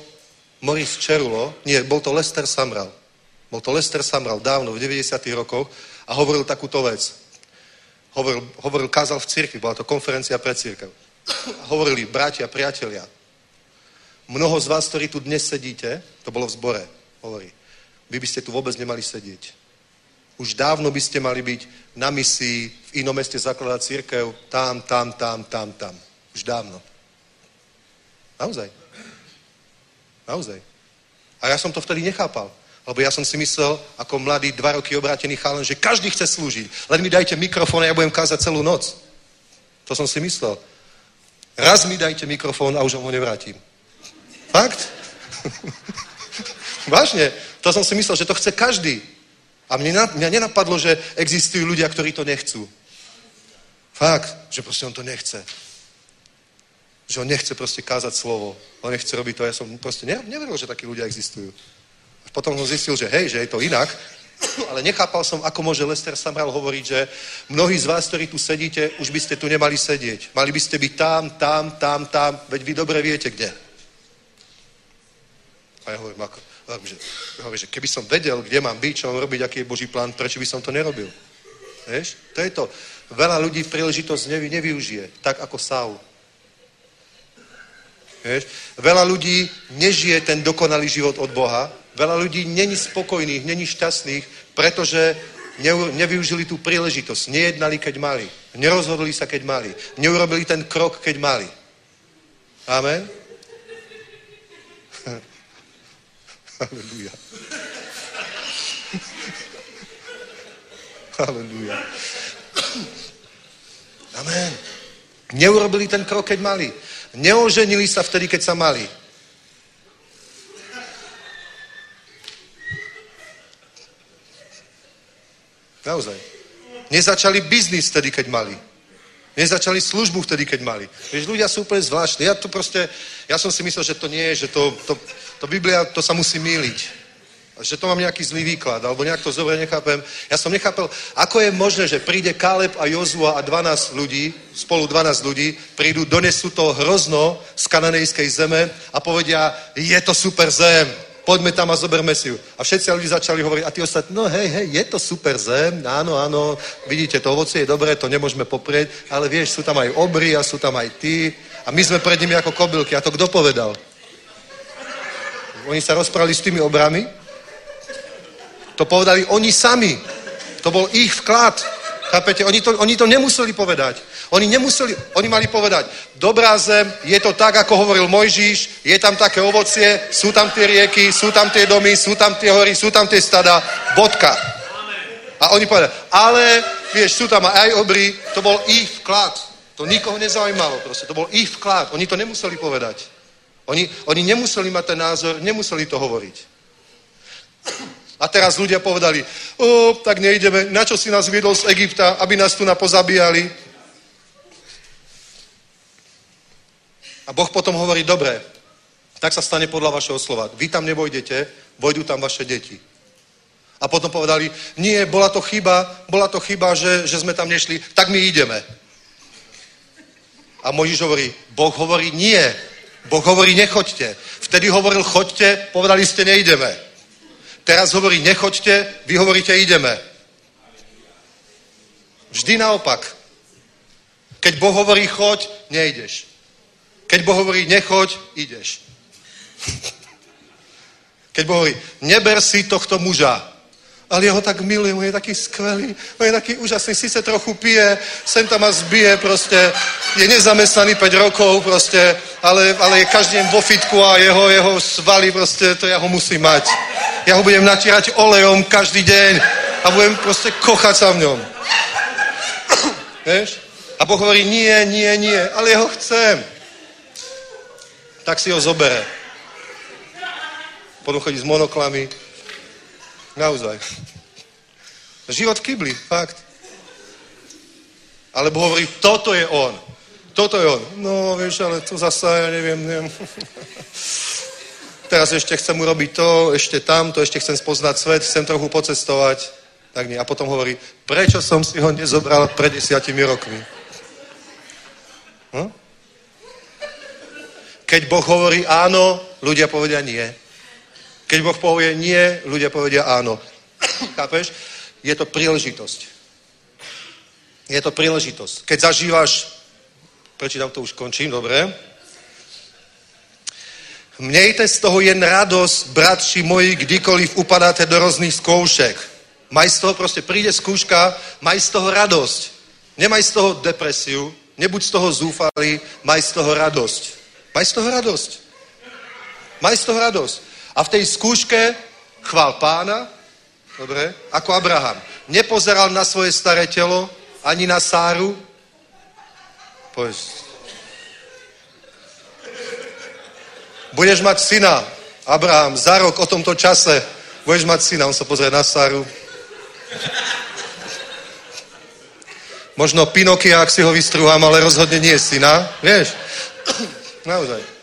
Maurice Čerulo, nie, bol to Lester Samral. Bol to Lester Samral dávno, v 90. rokoch a hovoril takúto vec. Hovoril, hovoril kázal v cirkvi, bola to konferencia pre církev. Hovorili, bratia, priatelia, mnoho z vás, ktorí tu dnes sedíte, to bolo v zbore, hovorí, vy by ste tu vôbec nemali sedieť. Už dávno by ste mali byť na misii, v inom meste zakladať církev, tam, tam, tam, tam, tam. Už dávno. Naozaj. Naozaj. A ja som to vtedy nechápal. Lebo ja som si myslel, ako mladý, dva roky obrátený chalan, že každý chce slúžiť. Len mi dajte mikrofón a ja budem kázať celú noc. To som si myslel. Raz mi dajte mikrofón a už ho nevrátim. Fakt? (laughs) Vážne. To som si myslel, že to chce každý. A mňa, mňa nenapadlo, že existujú ľudia, ktorí to nechcú. Fakt, že proste on to nechce. Že on nechce proste kázať slovo. On nechce robiť to. Ja som proste neveril, že takí ľudia existujú. Potom som zistil, že hej, že je to inak. Ale nechápal som, ako môže Lester Samral hovoriť, že mnohí z vás, ktorí tu sedíte, už by ste tu nemali sedieť. Mali by ste byť tam, tam, tam, tam, veď vy dobre viete, kde. A ja hovorím, ako, že, hovorím, že keby som vedel, kde mám byť, čo mám robiť, aký je Boží plán, prečo by som to nerobil? Vieš? To je to. Veľa ľudí príležitosť nevy, nevyužije, tak ako Saul. Vieš? Veľa ľudí nežije ten dokonalý život od Boha, Veľa ľudí není spokojných, není šťastných, pretože nevyužili tú príležitosť. Nejednali, keď mali. Nerozhodli sa, keď mali. Neurobili ten krok, keď mali. Amen? (laughs) Halleluja. (laughs) Halleluja. Amen. Neurobili ten krok, keď mali. Neoženili sa vtedy, keď sa mali. Naozaj. Nezačali biznis vtedy, keď mali. Nezačali službu vtedy, keď mali. Vieš, ľudia sú úplne zvláštni. Ja to proste, ja som si myslel, že to nie je, že to, to, to Biblia, to sa musí míliť. Že to mám nejaký zlý výklad, alebo nejak to zobre nechápem. Ja som nechápal, ako je možné, že príde Kaleb a Jozua a 12 ľudí, spolu 12 ľudí, prídu, donesú to hrozno z kananejskej zeme a povedia, je to super zem, poďme tam a zoberme si ju. A všetci ľudí začali hovoriť, a tí ostatní, no hej, hej, je to super zem, áno, áno, vidíte, to ovocie je dobré, to nemôžeme poprieť, ale vieš, sú tam aj obry a sú tam aj ty a my sme pred nimi ako kobylky. A to kto povedal? Oni sa rozprávali s tými obrami? To povedali oni sami. To bol ich vklad. Chápete? Oni to, oni to nemuseli povedať. Oni nemuseli, oni mali povedať, dobrá zem, je to tak, ako hovoril Mojžiš, je tam také ovocie, sú tam tie rieky, sú tam tie domy, sú tam tie hory, sú tam tie stada, bodka. A oni povedali, ale, vieš, sú tam aj obry, to bol ich vklad. To nikoho nezaujímalo proste, to bol ich vklad. Oni to nemuseli povedať. Oni, oni nemuseli mať ten názor, nemuseli to hovoriť. A teraz ľudia povedali, o, tak nejdeme, na čo si nás viedol z Egypta, aby nás tu napozabíjali. A Boh potom hovorí, dobre, tak sa stane podľa vašeho slova. Vy tam nevojdete, vojdu tam vaše deti. A potom povedali, nie, bola to chyba, bola to chyba, že, že sme tam nešli, tak my ideme. A Mojžiš hovorí, Boh hovorí nie, Boh hovorí nechoďte. Vtedy hovoril choďte, povedali ste nejdeme. Teraz hovorí nechoďte, vy hovoríte ideme. Vždy naopak. Keď Boh hovorí choď, nejdeš. Keď Boh hovorí, nechoď, ideš. (laughs) Keď Boh hovorí, neber si tohto muža, ale ja ho tak milujem, on je taký skvelý, on je taký úžasný, síce trochu pije, sem tam ma zbije proste, je nezamestnaný 5 rokov proste, ale, ale je každý deň vo fitku a jeho, jeho svaly proste, to ja ho musím mať. Ja ho budem natírať olejom každý deň a budem proste kochať sa v ňom. (coughs) Vieš? A Boh hovorí, nie, nie, nie, ale ja ho chcem tak si ho zobere. Potom chodí s monoklami. Naozaj. Život v kybli, fakt. Alebo hovorí, toto je on. Toto je on. No, vieš, ale to zasa, ja neviem, neviem. (laughs) Teraz ešte chcem urobiť to, ešte tamto, ešte chcem spoznať svet, chcem trochu pocestovať. Tak nie. A potom hovorí, prečo som si ho nezobral pred desiatimi rokmi? Hm? Keď Boh hovorí áno, ľudia povedia nie. Keď Boh povie nie, ľudia povedia áno. (coughs) Chápeš? Je to príležitosť. Je to príležitosť. Keď zažívaš, prečítam to už končím, dobre. Mějte z toho jen radost, bratři moji, kdykoliv upadáte do různých zkoušek. Maj z toho prostě, přijde zkouška, maj z toho radost. Nemaj z toho depresiu, nebuď z toho zúfalý, maj z toho radost. Maj z toho radost. Maj z toho radost. A v tej skúške chvál pána, dobre, ako Abraham. Nepozeral na svoje staré telo, ani na Sáru. Povedz. Budeš mať syna, Abraham, za rok o tomto čase budeš mať syna. On sa pozrie na Sáru. Možno Pinokia, ak si ho vystruhám, ale rozhodne nie syna. Vieš? Naozaj.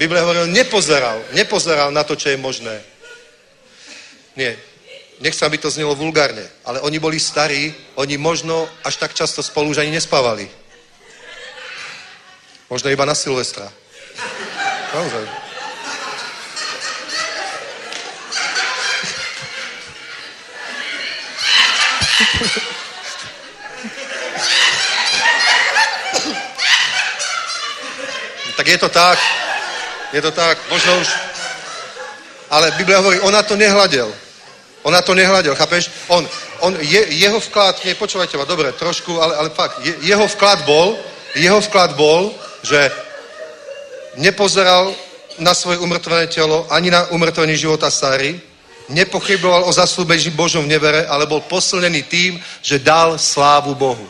Biblia hovoril, nepozeral, nepozeral na to, čo je možné. Nie. Nechcem, aby to znelo vulgárne, ale oni boli starí, oni možno až tak často spolu už ani nespávali. Možno iba na Silvestra. Naozaj. Tak je to tak. Je to tak. Možno už... Ale Biblia hovorí, on na to nehľadel. On na to nehľadel, chápeš? On, on je, jeho vklad, nie, počúvajte ma, dobre, trošku, ale, ale fakt, je, jeho vklad bol, jeho vklad bol, že nepozeral na svoje umrtvené telo, ani na umrtvenie života Sary, nepochyboval o zaslúbení Božom nevere, ale bol posilnený tým, že dal slávu Bohu.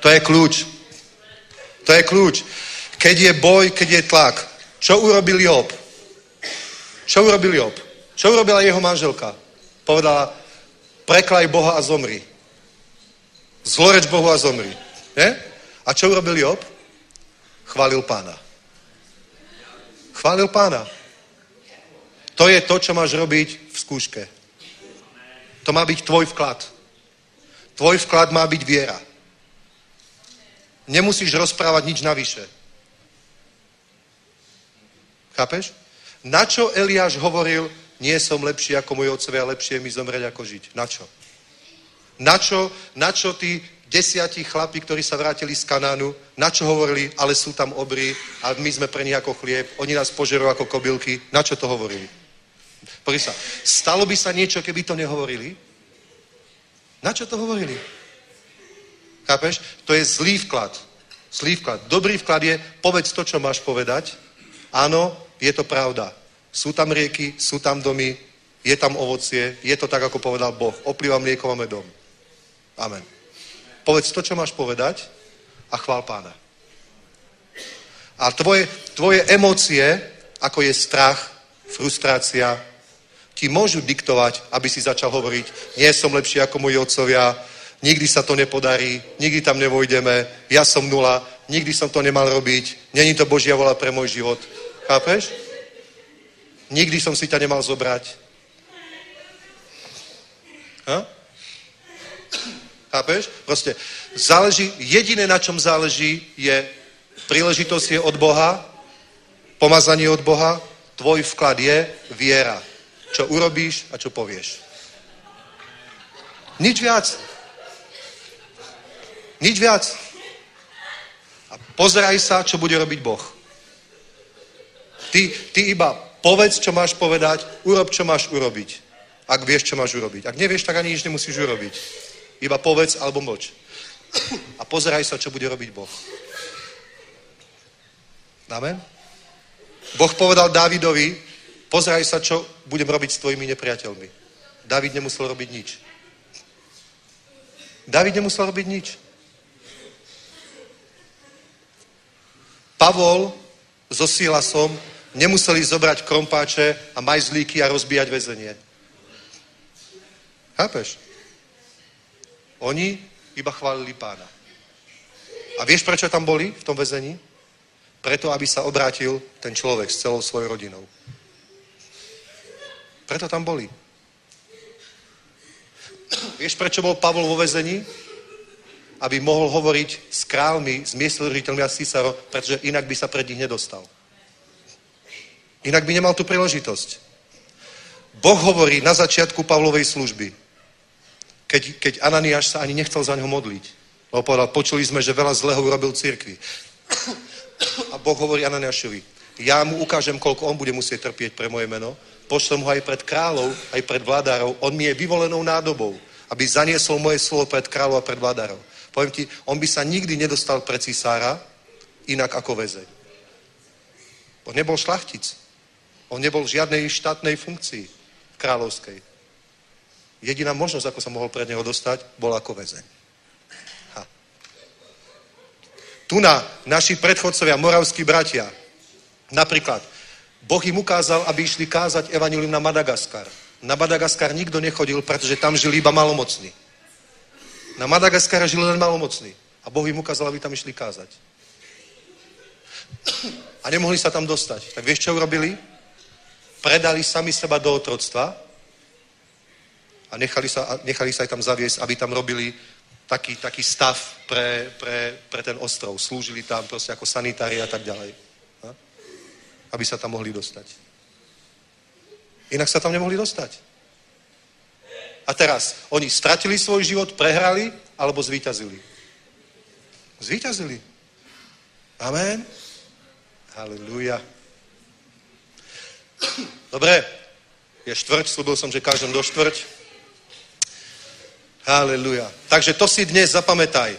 To je kľúč. To je kľúč. Keď je boj, keď je tlak. Čo urobil Job? Čo urobil Job? Čo urobila jeho manželka? Povedala, preklaj Boha a zomri. Zloreč Bohu a zomri. Nie? A čo urobil Job? Chválil pána. Chválil pána. To je to, čo máš robiť v skúške. To má byť tvoj vklad. Tvoj vklad má byť viera. Nemusíš rozprávať nič navyše. Chápeš? Na čo Eliáš hovoril, nie som lepší ako moji otcovia, lepšie mi zomrieť ako žiť. Na čo? Na čo, na čo tí desiatí chlapi, ktorí sa vrátili z Kanánu, na čo hovorili, ale sú tam obry a my sme pre nich ako chlieb, oni nás požerú ako kobylky. Na čo to hovorili? Pozri sa, stalo by sa niečo, keby to nehovorili? Na čo to hovorili? Chápeš? To je zlý vklad. Zlý vklad. Dobrý vklad je, povedz to, čo máš povedať. Áno, je to pravda. Sú tam rieky, sú tam domy, je tam ovocie, je to tak, ako povedal Boh. Oplýva mliekom a medom. Amen. Povedz to, čo máš povedať a chvál pána. A tvoje, tvoje emócie, ako je strach, frustrácia, ti môžu diktovať, aby si začal hovoriť, nie som lepší ako moji otcovia, nikdy sa to nepodarí, nikdy tam nevojdeme, ja som nula, nikdy som to nemal robiť, není to Božia vola pre môj život. Chápeš? Nikdy som si ťa nemal zobrať. Ha? Chápeš? Proste záleží, jediné na čom záleží je príležitosť je od Boha, pomazanie od Boha, tvoj vklad je viera. Čo urobíš a čo povieš. Nič viac. Nič viac. A pozeraj sa, čo bude robiť Boh. Ty, ty iba povedz, čo máš povedať, urob, čo máš urobiť. Ak vieš, čo máš urobiť. Ak nevieš, tak ani nič nemusíš urobiť. Iba povedz alebo mlč. A pozeraj sa, čo bude robiť Boh. Amen? Boh povedal Dávidovi, pozeraj sa, čo budem robiť s tvojimi nepriateľmi. David nemusel robiť nič. David nemusel robiť nič. Pavol so Silasom nemuseli zobrať krompáče a majzlíky a rozbíjať väzenie. Chápeš? Oni iba chválili pána. A vieš, prečo tam boli v tom väzení? Preto, aby sa obrátil ten človek s celou svojou rodinou. Preto tam boli. Vieš, prečo bol Pavol vo väzení? Aby mohol hovoriť s kráľmi, s miestodržiteľmi a císaro, pretože inak by sa pred nich nedostal. Inak by nemal tú príležitosť. Boh hovorí na začiatku Pavlovej služby, keď, keď Ananiáš sa ani nechcel za neho modliť. Lebo povedal, počuli sme, že veľa zlého urobil cirkvi. A Boh hovorí Ananiášovi, ja mu ukážem, koľko on bude musieť trpieť pre moje meno, pošlem ho aj pred kráľov, aj pred vládárov, on mi je vyvolenou nádobou, aby zaniesol moje slovo pred kráľov a pred vládárov. Poviem ti, on by sa nikdy nedostal pred cisára inak ako väzeň. On nebol šlachtic. On nebol v žiadnej štátnej funkcii kráľovskej. Jediná možnosť, ako sa mohol pred neho dostať, bol ako väzeň. Ha. Tu na naši predchodcovia, moravskí bratia, napríklad, Boh im ukázal, aby išli kázať evanilium na Madagaskar. Na Madagaskar nikto nechodil, pretože tam žili iba malomocní. Na Madagaskar žili len malomocní. A Boh im ukázal, aby tam išli kázať. A nemohli sa tam dostať. Tak vieš, čo urobili? Predali sami seba do otroctva a nechali sa, nechali sa aj tam zaviesť, aby tam robili taký, taký stav pre, pre, pre ten ostrov. Slúžili tam proste ako sanitári a tak ďalej. A? Aby sa tam mohli dostať. Inak sa tam nemohli dostať. A teraz, oni stratili svoj život, prehrali, alebo zvíťazili? Zvíťazili. Amen. Halleluja. Dobre, je štvrť, slúbil som, že každom do štvrť. Halleluja. Takže to si dnes zapamätaj.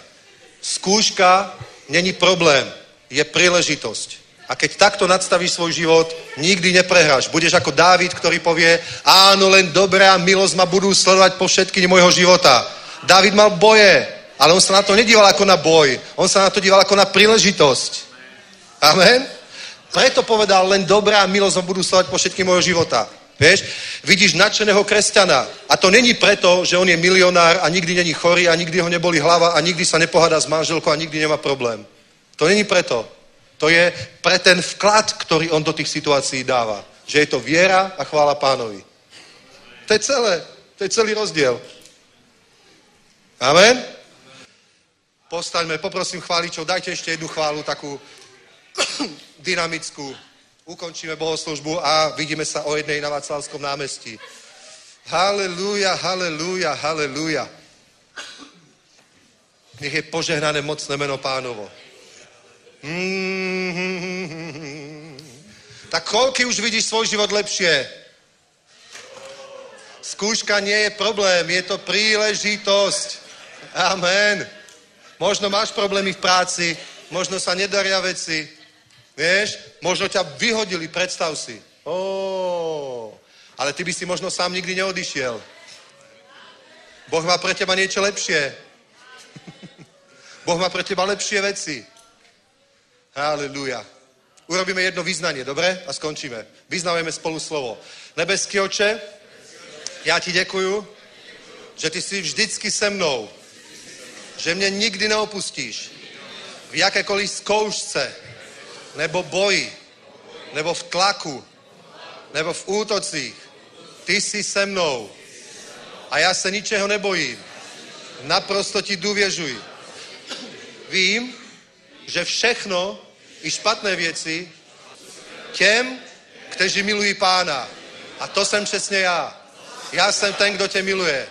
Skúška není problém, je príležitosť. A keď takto nadstavíš svoj život, nikdy neprehráš. Budeš ako Dávid, ktorý povie, áno, len dobrá milosť ma budú sledovať po všetky môjho života. Dávid mal boje, ale on sa na to nedíval ako na boj. On sa na to díval ako na príležitosť. Amen? Preto povedal, len dobrá milosť ma budú sledovať po všetky môjho života. Vieš, vidíš nadšeného kresťana a to není preto, že on je milionár a nikdy není chorý a nikdy ho neboli hlava a nikdy sa nepohádá s manželkou a nikdy nemá problém. To není preto. To je pre ten vklad, ktorý on do tých situácií dáva. Že je to viera a chvála pánovi. To je celé. To je celý rozdiel. Amen? Postaňme, poprosím chváličov, dajte ešte jednu chválu, takú (coughs) dynamickú. Ukončíme bohoslužbu a vidíme sa o jednej na Václavskom námestí. Halelúja, halelúja, halelúja. Nech je požehnané mocné meno pánovo. Mm-hmm. Tak koľky už vidíš svoj život lepšie? Skúška nie je problém, je to príležitosť. Amen. Možno máš problémy v práci, možno sa nedaria veci, vieš, možno ťa vyhodili, predstav si. Ó, ale ty by si možno sám nikdy neodišiel. Boh má pre teba niečo lepšie. (laughs) boh má pre teba lepšie veci. Halleluja. Urobíme jedno vyznanie, dobre? A skončíme. Vyznávame spolu slovo. Nebeský oče, já ti děkuju, že ty jsi vždycky se mnou. Že mě nikdy neopustíš. V jakékoliv zkoušce, nebo boji, nebo v tlaku, nebo v útocích. Ty jsi se mnou. A já se ničeho nebojím. Naprosto ti důvěřuji. Vím, že všechno, i špatné věci, těm, kteří milují pána. A to jsem přesně já. Já jsem ten, kdo tě miluje.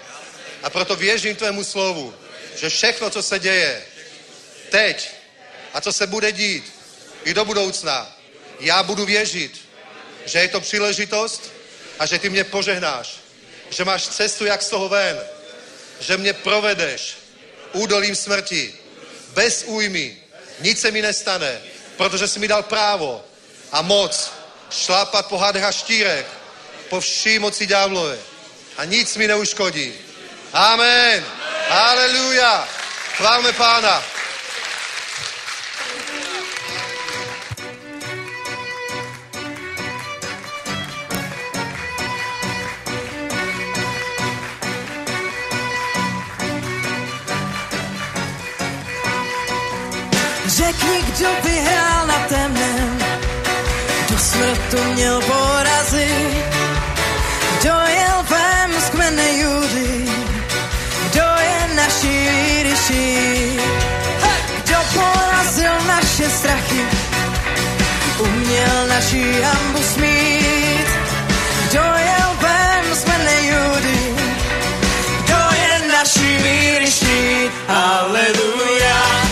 A proto věřím tvému slovu, že všechno, co se děje teď a co se bude dít i do budoucna, já budu věřit, že je to příležitost a že ty mě požehnáš. Že máš cestu, jak z toho ven. Že mě provedeš údolím smrti. Bez újmy. Nic se mi nestane, protože jsi mi dal právo a moc šlápat po hadech a štírech, po vší moci ďáblové. A nic mi neuškodí. Amen. Haleluja. Chválme pána. Řekni, kdo vyhrál na temnem, kdo smrtu měl porazit, kdo je lvem z kmene Judy, kdo je naší výryší, kdo porazil naše strachy, uměl naší hambu smít, kdo je lvem z kmene Judy, kdo je naší výryší, Aleluja,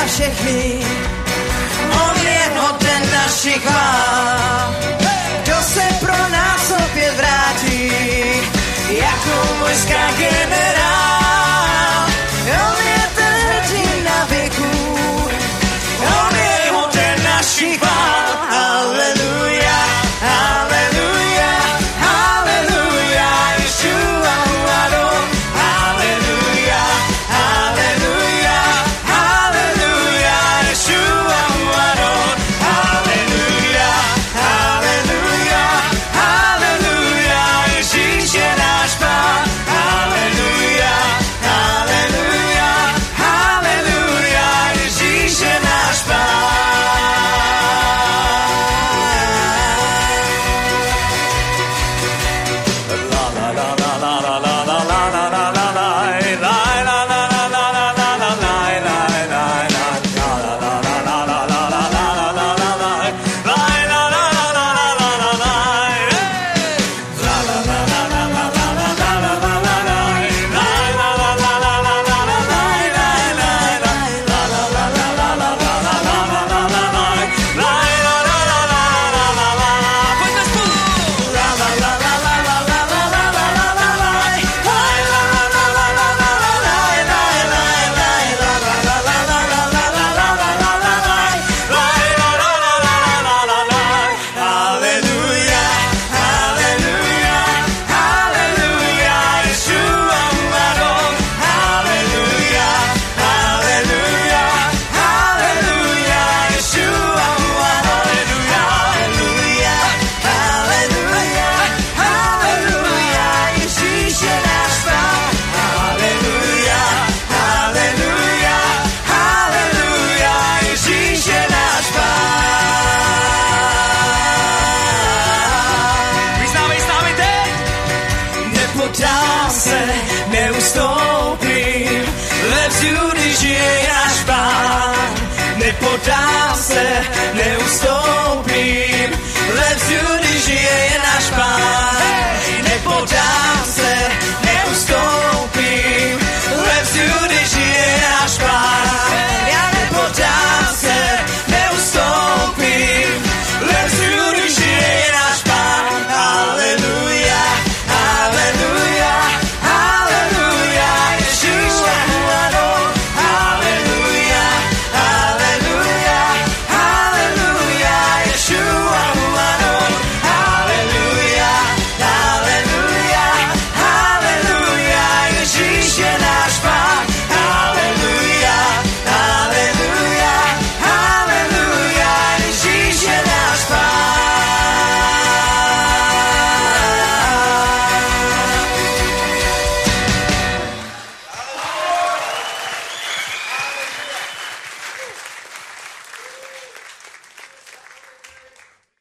za všechny, on je hoden našich chvál. Kdo se pro nás opět vrátí, jako mužská generace.